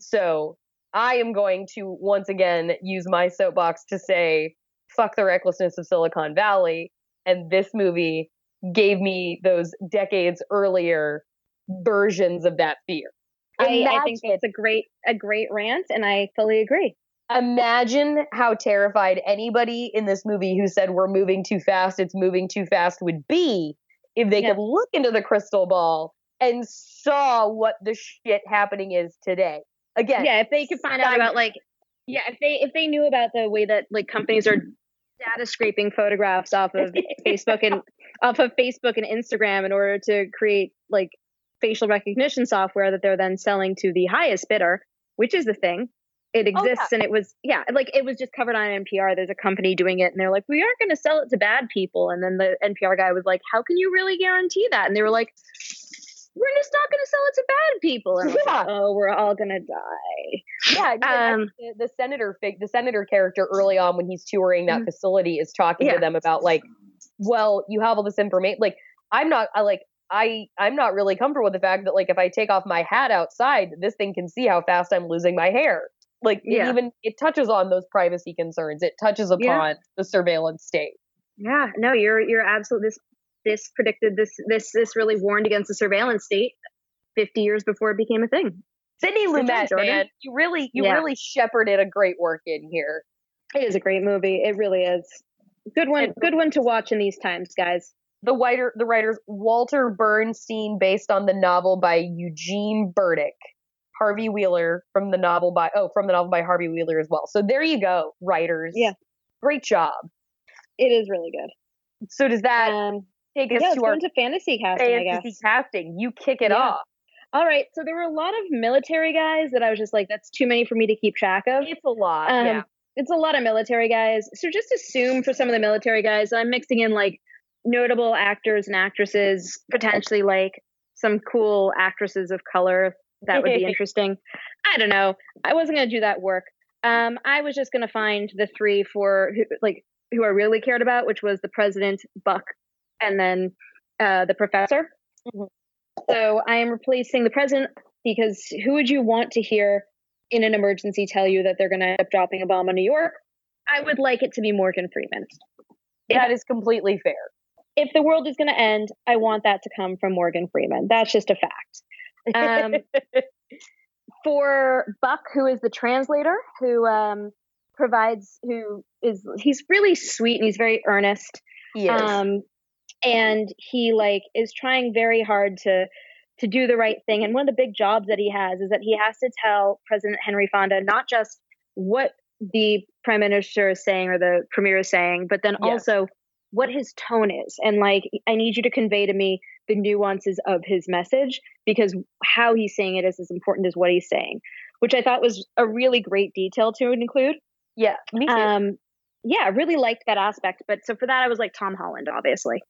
So I am going to once again use my soapbox to say, fuck the recklessness of Silicon Valley. And this movie gave me those decades earlier versions of that fear. I, I think it's a great a great rant, and I fully agree. imagine how terrified anybody in this movie who said we're moving too fast, it's moving too fast would be if they Yeah. could look into the crystal ball and saw what the shit happening is today. Again, Yeah, if they could find out about like yeah, if they if they knew about the way that like companies are data scraping photographs off of Facebook and off of Facebook and Instagram in order to create like facial recognition software that they're then selling to the highest bidder, which is the thing. It Oh, yeah. exists and it was yeah, like it was just covered on NPR. There's a company doing it and they're like, We aren't gonna sell it to bad people. And then the NPR guy was like, How can you really guarantee that? And they were like, We're just not gonna sell it to bad people. And was like, Oh, we're all gonna die. Yeah, yeah, Um, the, the senator fig, the senator character early on when he's touring that Mhm. facility is talking Yeah. to them about like, well, you have all this information. Like, I'm not, I like, I I'm not really comfortable with the fact that like if I take off my hat outside, this thing can see how fast I'm losing my hair. Like, it even it touches on those privacy concerns. It touches upon Yeah. the surveillance state. Yeah, no, you're you're absolutely this this predicted this this this really warned against the surveillance state 50 years before it became a thing. Sidney Lumet, man, you really you Yeah. really shepherded a great work in here. It is a great movie. It really is. Good one And- good one to watch in these times, guys. the writer the writers Walter Bernstein based on the novel by Eugene Burdick. Harvey Wheeler from the novel by oh from the novel by Harvey Wheeler as well. So there you go, writers. Yeah. great job. It is really good. So does that Um, take yeah, us let's to our into fantasy casting, I fantasy casting? You kick it Yeah. off. All right, so there were a lot of military guys that I was just like, that's too many for me to keep track of. It's a lot. Um, yeah. It's a lot of military guys. So just assume for some of the military guys, I'm mixing in like notable actors and actresses, potentially like some cool actresses of color. That would be interesting. I don't know. I wasn't going to do that work. Um, I was just going to find the three for who, like who I really cared about, which was the president, Buck, and then uh, the professor. Mhm. So I am replacing the president because who would you want to hear in an emergency tell you that they're going to end up dropping a bomb on New York? I would like it to be Morgan Freeman. that is completely fair. If the world is going to end, I want that to come from Morgan Freeman. That's just a fact. Um, for Buck, who is the translator, who um, provides, who is, he's really sweet and he's very earnest. yes. Um, and he like is trying very hard to to do the right thing. And one of the big jobs that he has is that he has to tell President Henry Fonda not just what the prime minister is saying or the premier is saying, but then Yes. also what his tone is. And like, I need you to convey to me the nuances of his message because how he's saying it is as important as what he's saying, which I thought was a really great detail to include. yeah, me too. Um, yeah, I really liked that aspect. But so for that, I was like Tom Holland, obviously,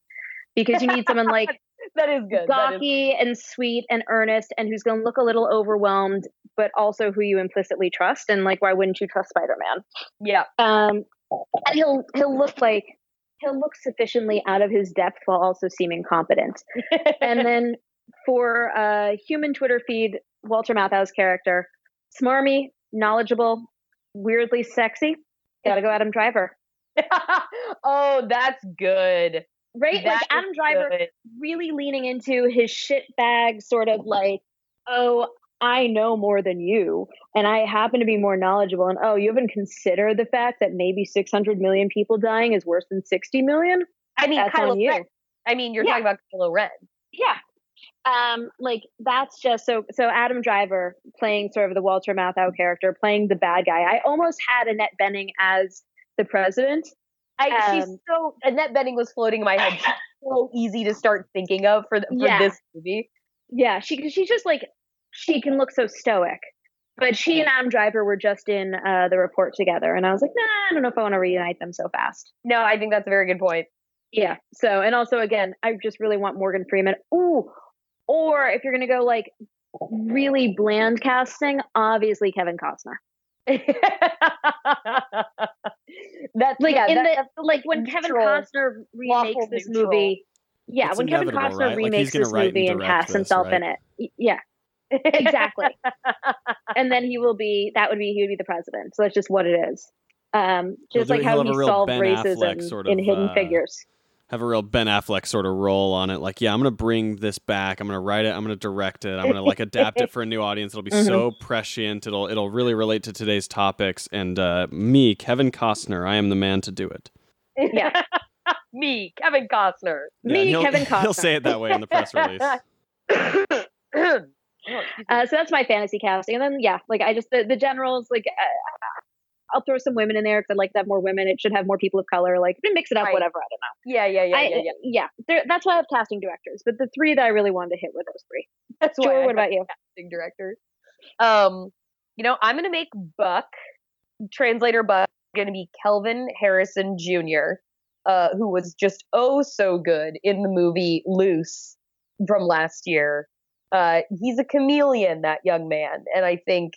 because you need someone like that is good. That is gawky and sweet and earnest and who's going to look a little overwhelmed, but also who you implicitly trust. And like, why wouldn't you trust Spider Man? yeah. Um, and he'll he'll look like he'll look sufficiently out of his depth while also seeming competent. and then for uh, human Twitter feed, Walter Matthau's character, smarmy, knowledgeable, weirdly sexy. Gotta go Adam Driver. oh, that's good. Right? like Adam Driver good. really leaning into his shit bag sort of like, oh, I know more than you, and I happen to be more knowledgeable. And oh, you haven't considered the fact that maybe 600 million people dying is worse than 60 million? I mean, That's Kylo on you. Ren. I mean, you're Yeah. talking about Kylo Ren. Yeah. Um, like that's just so so Adam Driver playing sort of the Walter Matthau character, playing the bad guy. I almost had Annette Bening as the president. I, she's Um, so Annette Bening was floating in my head. She's so easy to start thinking of for, the, for Yeah. this movie. Yeah, she she's just like she can look so stoic. But she and Adam Driver were just in uh, the report together, and I was like, nah, I don't know if I want to reunite them so fast. No, I think that's a very good point. Yeah. So, and also again, I just really want Morgan Freeman. Ooh, or if you're gonna go like really bland casting, obviously Kevin Costner. that's like yeah, in that- the that's like when Kevin Costner remakes this neutral. movie. Yeah, It's when Kevin Costner right? Remakes gonna this write and movie and casts this, himself in it. Yeah, exactly. and then he will be that would be he would be the president. So that's just what it is. Um, He'll just do- like how he solved Ben racism Affleck sort in Hidden uh, Figures. Have a real Ben Affleck sort of role on it. Like, yeah, I'm gonna bring this back. I'm gonna write it. I'm gonna direct it. I'm gonna like adapt it for a new audience. It'll be Mhm. so prescient. It'll it'll really relate to today's topics. And uh, me, Kevin Costner, I am the man to do it. Yeah. Me, Kevin Costner. Yeah, Me, he'll- Kevin He'll say it that way in the press release. Excuse me. Uh, so that's my fantasy casting, and then yeah, like I just the, the generals like uh, I'll throw some women in there because I'd like to have more women. It should have more people of color. Like mix it up, Right. whatever. I don't know. yeah, yeah, yeah, I, yeah, yeah. there- that's why I have casting directors. But the three that I really wanted to hit were those three. That's why I what about you? casting directors. Um, you know, I'm gonna make Buck, translator Buck, gonna be Kelvin Harrison Jr., uh, who was just oh so good in the movie Luce from last year. Uh, he's a chameleon, that young man, and I think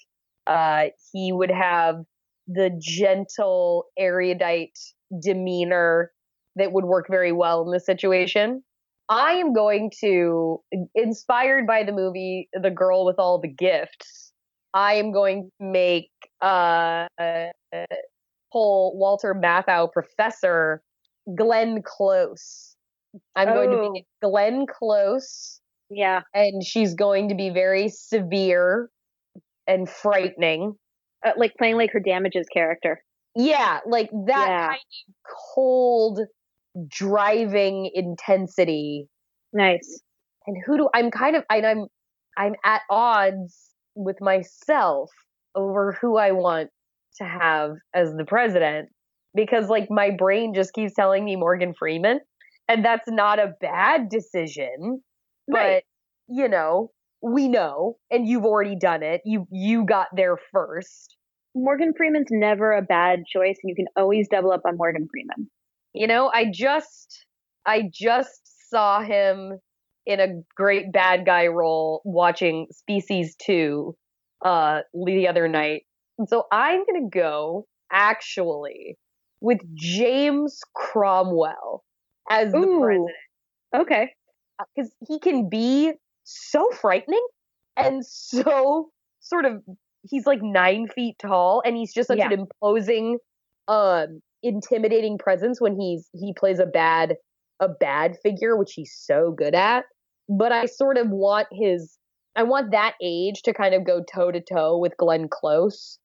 uh, he would have the gentle, erudite demeanor that would work very well in this situation. I am going to, inspired by the movie The Girl with All the Gifts, I am going to make uh, uh, Paul Walter Matthau professor Glenn Close. I'm going to Oh. be Glenn Close, Yeah, and she's going to be very severe and frightening. Uh, like playing like her damages character. Yeah, like that Yeah. kind of cold, driving intensity Nice. and who do I'm kind of and I'm I'm at odds with myself over who I want to have as the president because like my brain just keeps telling me Morgan Freeman and that's not a bad decision but Right. you know we know and you've already done it. You you got there first. Morgan Freeman's never a bad choice, and you can always double up on Morgan Freeman. you know i just i just saw him in a great bad guy role watching species 2 uh the other night. And so i'm gonna go actually with james cromwell as the president. Okay. because he can be so frightening and so sort of he's like nine feet tall and he's just such Yeah. an imposing um intimidating presence when he's he plays a bad a bad figure which he's so good at. But i sort of want his i want that age to kind of go toe to toe with glenn close.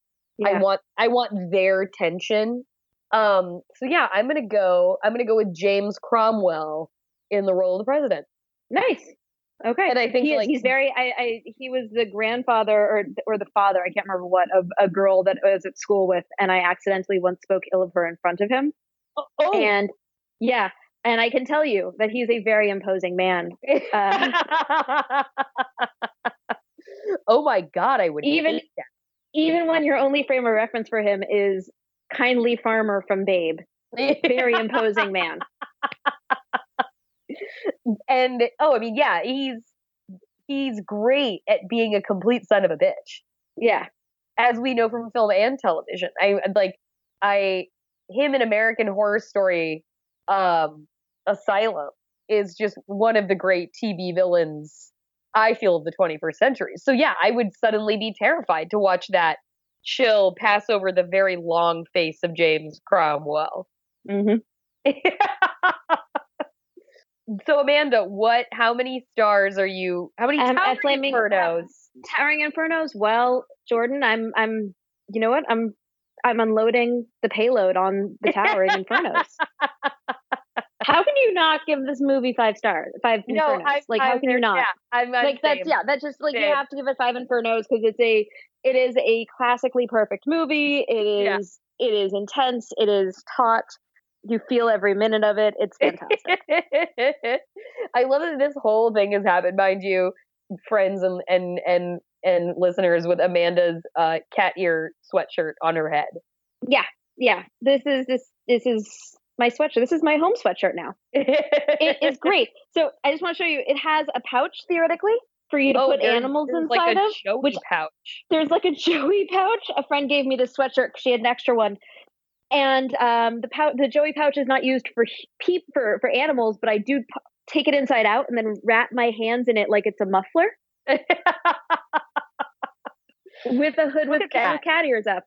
I want i want their tension. Um so yeah i'm gonna go i'm gonna go with james cromwell in the role of the president. Nice. Okay. And I think, he is, like- he's very. I, I. He was the grandfather or or the father. I can't remember what of a girl that I was at school with, and I accidentally once spoke ill of her in front of him. oh And yeah, and I can tell you that he's a very imposing man. Uh, oh my god, I would Even-. Even when your only frame of reference for him is kindly farmer from Babe, very imposing man. And oh, I mean, yeah, he's he's great at being a complete son of a bitch, Yeah. as we know from film and television. I like I him in American Horror Story, um, Asylum is just one of the great TV villains. I feel of the 21st century. So yeah, I would suddenly be terrified to watch that chill pass over the very long face of James Cromwell. hmm so Amanda, what? How many stars are you? How many Um, towering infernos? Towering Infernos. Well, Jordan, I'm. I'm. You know what? I'm. I'm unloading the payload on the Towering Infernos. How can you not give this movie five stars? Five No, Infernos. I'm, like, I'm how can you there- not? Yeah, I'm, I'm like that's yeah that's just like you have to give it five infernos because it's a it is a classically perfect movie It is yeah. it is intense it is taut you feel every minute of it it's fantastic I love that this whole thing has happened, mind you, friends and and and and listeners, with Amanda's uh, cat ear sweatshirt on her head. yeah yeah. this is this this is my sweatshirt this is my home sweatshirt now it is great so i just want to show you it has a pouch theoretically for you to Oh, put animals inside like a of Joey which- pouch. there's like a Joey pouch. A friend gave me this sweatshirt she had an extra one, and um, the pouch, the Joey pouch is not used for peep for for animals, but I do p- take it inside out and then wrap my hands in it like it's a muffler with a hood Look with at cat, cat ears up.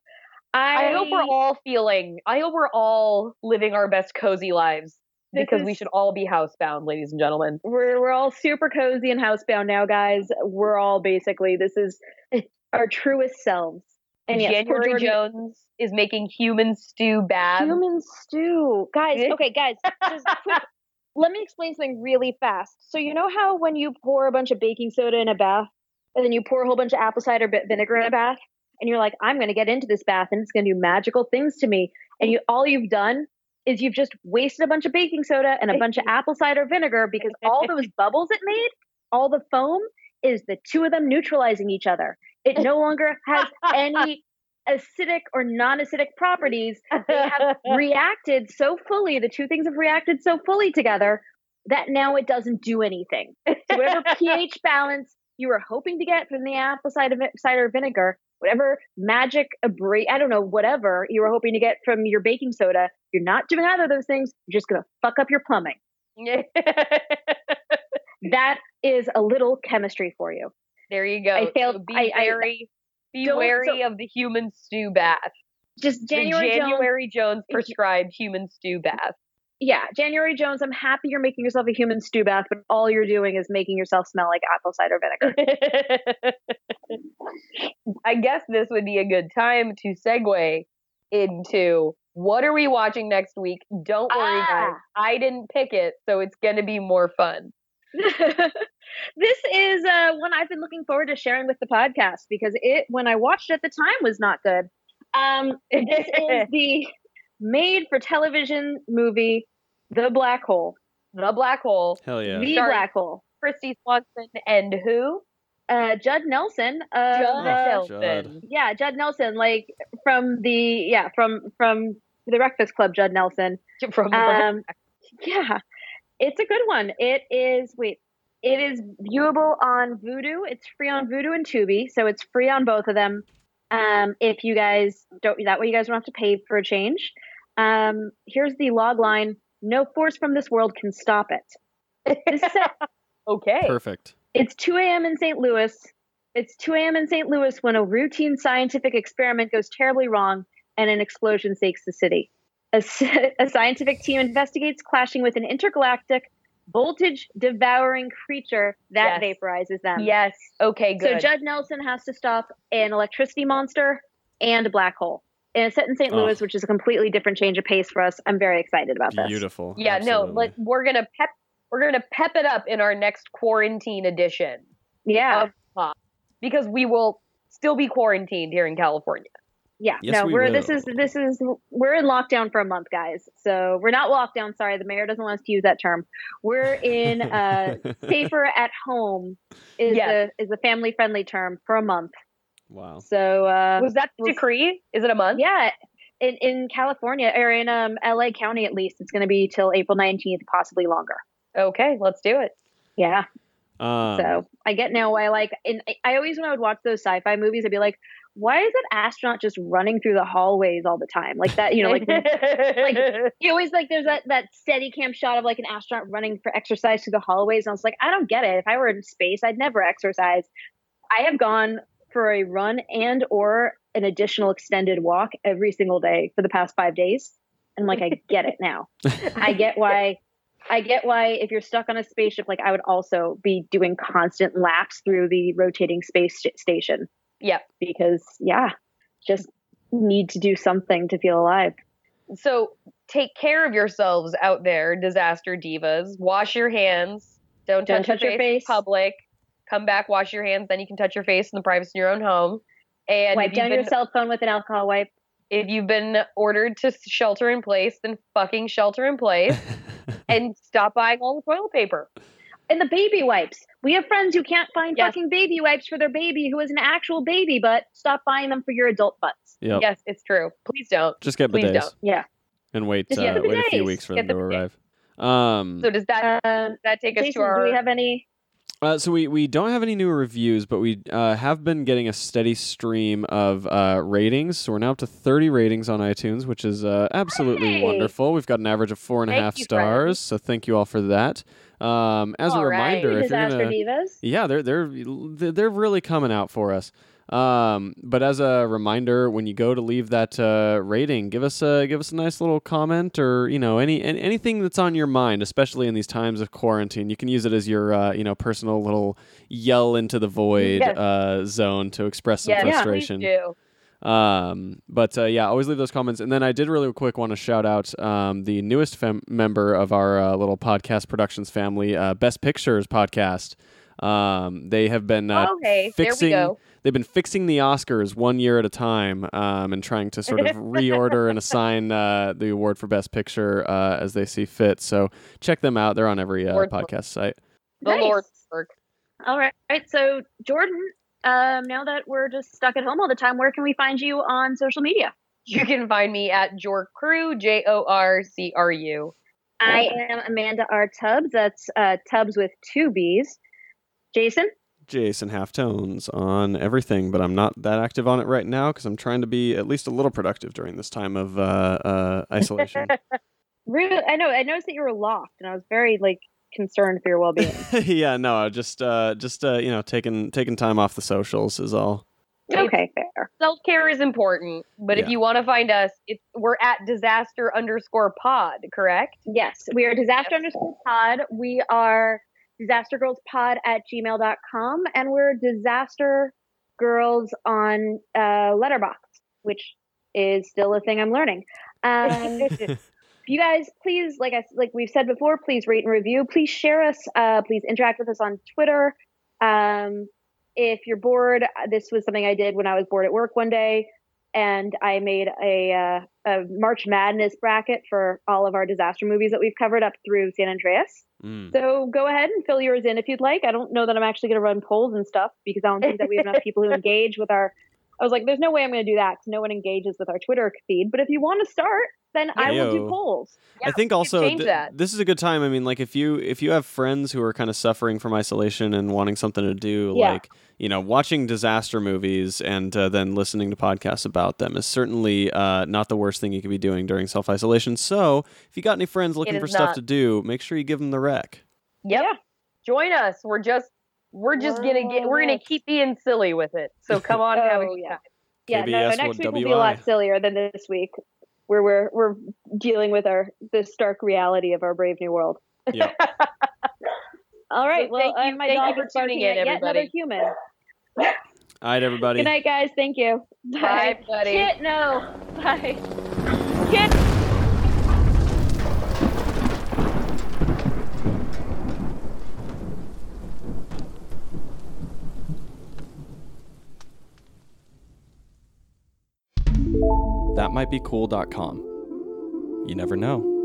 I, I hope we're all feeling. I hope we're all living our best cozy lives because we should all be housebound, ladies and gentlemen. we're we're all super cozy and housebound now, guys. We're all basically this is our truest selves. And yes, January Jones is making human stew bad. Human stew. Guys, okay, guys, just quick. Let me explain something really fast. So, you know how when you pour a bunch of baking soda in a bath and then you pour a whole bunch of apple cider vinegar in a bath and you're like, I'm going to get into this bath and it's going to do magical things to me. And you all you've done is you've just wasted a bunch of baking soda and a bunch of apple cider vinegar because all those bubbles it made, all the foam is the two of them neutralizing each other. It no longer has any acidic or non-acidic properties. They have reacted so fully the two things have reacted so fully together that now it doesn't do anything. So whatever ph balance you were hoping to get from the apple cider, vinegar whatever magic abra- i don't know whatever you were hoping to get from your baking soda you're not doing either of those things you're just going to fuck up your plumbing. That is a little chemistry for you there you go. I failed- So be I- I- wary. be wary so- of the human stew bath. just january, the Jones, January Jones prescribed human stew bath. yeah, January Jones, I'm happy you're making yourself a human stew bath, but all you're doing is making yourself smell like apple cider vinegar. I guess this would be a good time to segue into what are we watching next week? Don't worry, guys. Ah. I didn't pick it, so it's going to be more fun. this is uh, one I've been looking forward to sharing with the podcast because it, when I watched it at the time, was not good. Um, this is the made-for-television movie, The Black Hole. The Black Hole. Hell yeah. The Sorry. Black Hole. Kristy Swanson and who? Uh, Judd Nelson. Uh, Judd uh, Nelson. yeah, Judd Nelson, like from the yeah from from the Breakfast Club. Judd Nelson. From the Um, yeah, it's a good one. It is. Wait, it is viewable on Vudu. It's free on Vudu and Tubi, so it's free on both of them. Um, if you guys don't, that way you guys don't have to pay for a change. Um, here's the log line: No force from this world can stop it. This is set okay. Perfect. it's 2 a.m. in St. Louis. It's 2 a.m. in St. Louis when a routine scientific experiment goes terribly wrong and an explosion shakes the city. A, s- a scientific team investigates clashing with an intergalactic, voltage devouring creature that Yes. vaporizes them. Yes. Okay, So good. Judd Nelson has to stop an electricity monster and a black hole. And it's set in St. Oh. Louis, which is a completely different change of pace for us. I'm very excited about this. Beautiful. yeah, no, Absolutely. like we're gonna pep we're gonna pep it up in our next quarantine edition. Yeah. Of Pop. Because we will still be quarantined here in California. Yeah, Yes, no, we we're this is this is we're in lockdown for a month, guys. So we're not lockdown. Sorry, the mayor doesn't want us to use that term. We're in uh, safer at home is Yes. a is a family friendly term for a month. wow. So uh, Was that the we'll- decree? Is it a month? yeah, in in California or in um L.A. County at least, it's going to be till April nineteenth, possibly longer. Okay, let's do it. Yeah. Um, So I get now why like in I always when I would watch those sci-fi movies, I'd be like, why is that astronaut just running through the hallways all the time? Like that, you know, like you always like there's that that steady cam shot of like an astronaut running for exercise through the hallways and i was like i don't get it. If i were in space i'd never exercise. I have gone for a run and or an additional extended walk every single day for the past five days and like i get it now. I get why i get why if you're stuck on a spaceship like i would also be doing constant laps through the rotating space station Yep. because yeah just need to do something to feel alive So take care of yourselves out there, disaster divas. Wash your hands. Don't, Don't touch, touch your, your face, face. in public. Come back, wash your hands, then you can touch your face in the privacy of your own home. And wipe if you've, down been, your cell phone with an alcohol wipe if you've been ordered to shelter in place, then fucking shelter in place and stop buying all the toilet paper. And the baby wipes. We have friends who can't find Yes. fucking baby wipes for their baby who is an actual baby, but stop buying them for your adult butts. Yep. Yes, it's true. Please don't. Just get Please bidets don't. Yeah. and wait uh, wait a few weeks for Get them to the arrive. Um, So does that Um, does that take us Jason, to our do we have any? Uh, so we, we don't have any new reviews, but we uh, have been getting a steady stream of uh, ratings. So we're now up to 30 ratings on iTunes, which is uh, absolutely Hey! wonderful. We've got an average of four and a Thank half stars. friends. So thank you all for that. Um, as a All right. reminder, if you're gonna, divas. yeah, they're they're they're really coming out for us. Um, but as a reminder, when you go to leave that uh, rating, give us a give us a nice little comment or you know any, any anything that's on your mind, especially in these times of quarantine. You can use it as your uh, you know personal little yell into the void Yes. uh, zone to express some please frustration. do. Um, but uh, yeah, always leave those comments. And then I did really quick want to shout out um, the newest fem- member of our uh, little podcast productions family, uh, Best Pictures podcast. Um, they have been uh, okay, there we fixing. go. They've been fixing the Oscars one year at a time, um, and trying to sort of reorder and assign uh, the award for Best Picture uh, as they see fit. So check them out; they're on every uh, podcast site. The Nice. Lord's work. All right. So, Jordan, um, now that we're just stuck at home all the time, where can we find you on social media? You can find me at Jork Crew, J O R C R U. I am Amanda R. Tubbs. That's uh, Tubbs with two B's. Jason? Jason Halftones on everything, but I'm not that active on it right now because I'm trying to be at least a little productive during this time of uh, uh, isolation. Really, I know. I noticed that you were locked, and I was very like concerned for your well-being. yeah, no, just uh, just uh, you know, taking taking time off the socials is all. okay, fair. Self care is important, but if you want to find us, it's, we're at disaster underscore pod, correct? Yes, we are disaster Yes. underscore pod. We are disaster girls pod at gmail.com, and we're disaster girls on uh, Letterboxd, which is still a thing I'm learning. Um, you guys please like I like we've said before, please rate and review. Please share us. Uh, please interact with us on Twitter. Um, if you're bored, uh, this was something I did when I was bored at work one day, and I made a, uh, a March Madness bracket for all of our disaster movies that we've covered up through San Andreas. Mm. So go ahead and fill yours in if you'd like. I don't know that I'm actually going to run polls and stuff because I don't think that we have enough people who engage with our. I was like, there's no way I'm going to do that because no one engages with our Twitter feed. But if you want to start, then I will do Heyo. polls. I think also th- that. this is a good time. I mean, like if you if you have friends who are kind of suffering from isolation and wanting something to do, Yeah. like you know, watching disaster movies and uh, then listening to podcasts about them is certainly uh, not the worst thing you could be doing during self isolation. So if you got any friends looking is for stuff to do, make sure you give them the rec. Yep. Yeah. Join us. We're just we're just gonna get we're gonna keep being silly with it. So come on, have a Oh, good yeah. time. Yeah, no, next week will be WI. a lot sillier than this week, where we're we're dealing with our the stark reality of our brave new world. Yeah. All right. So well, thank you- uh, my thank you for tuning barking in, at yet another everybody. human. All right, everybody. Good night, guys. Thank you. Bye, buddy. Kit, no. Bye. Kit. That might be cool.com. You never know.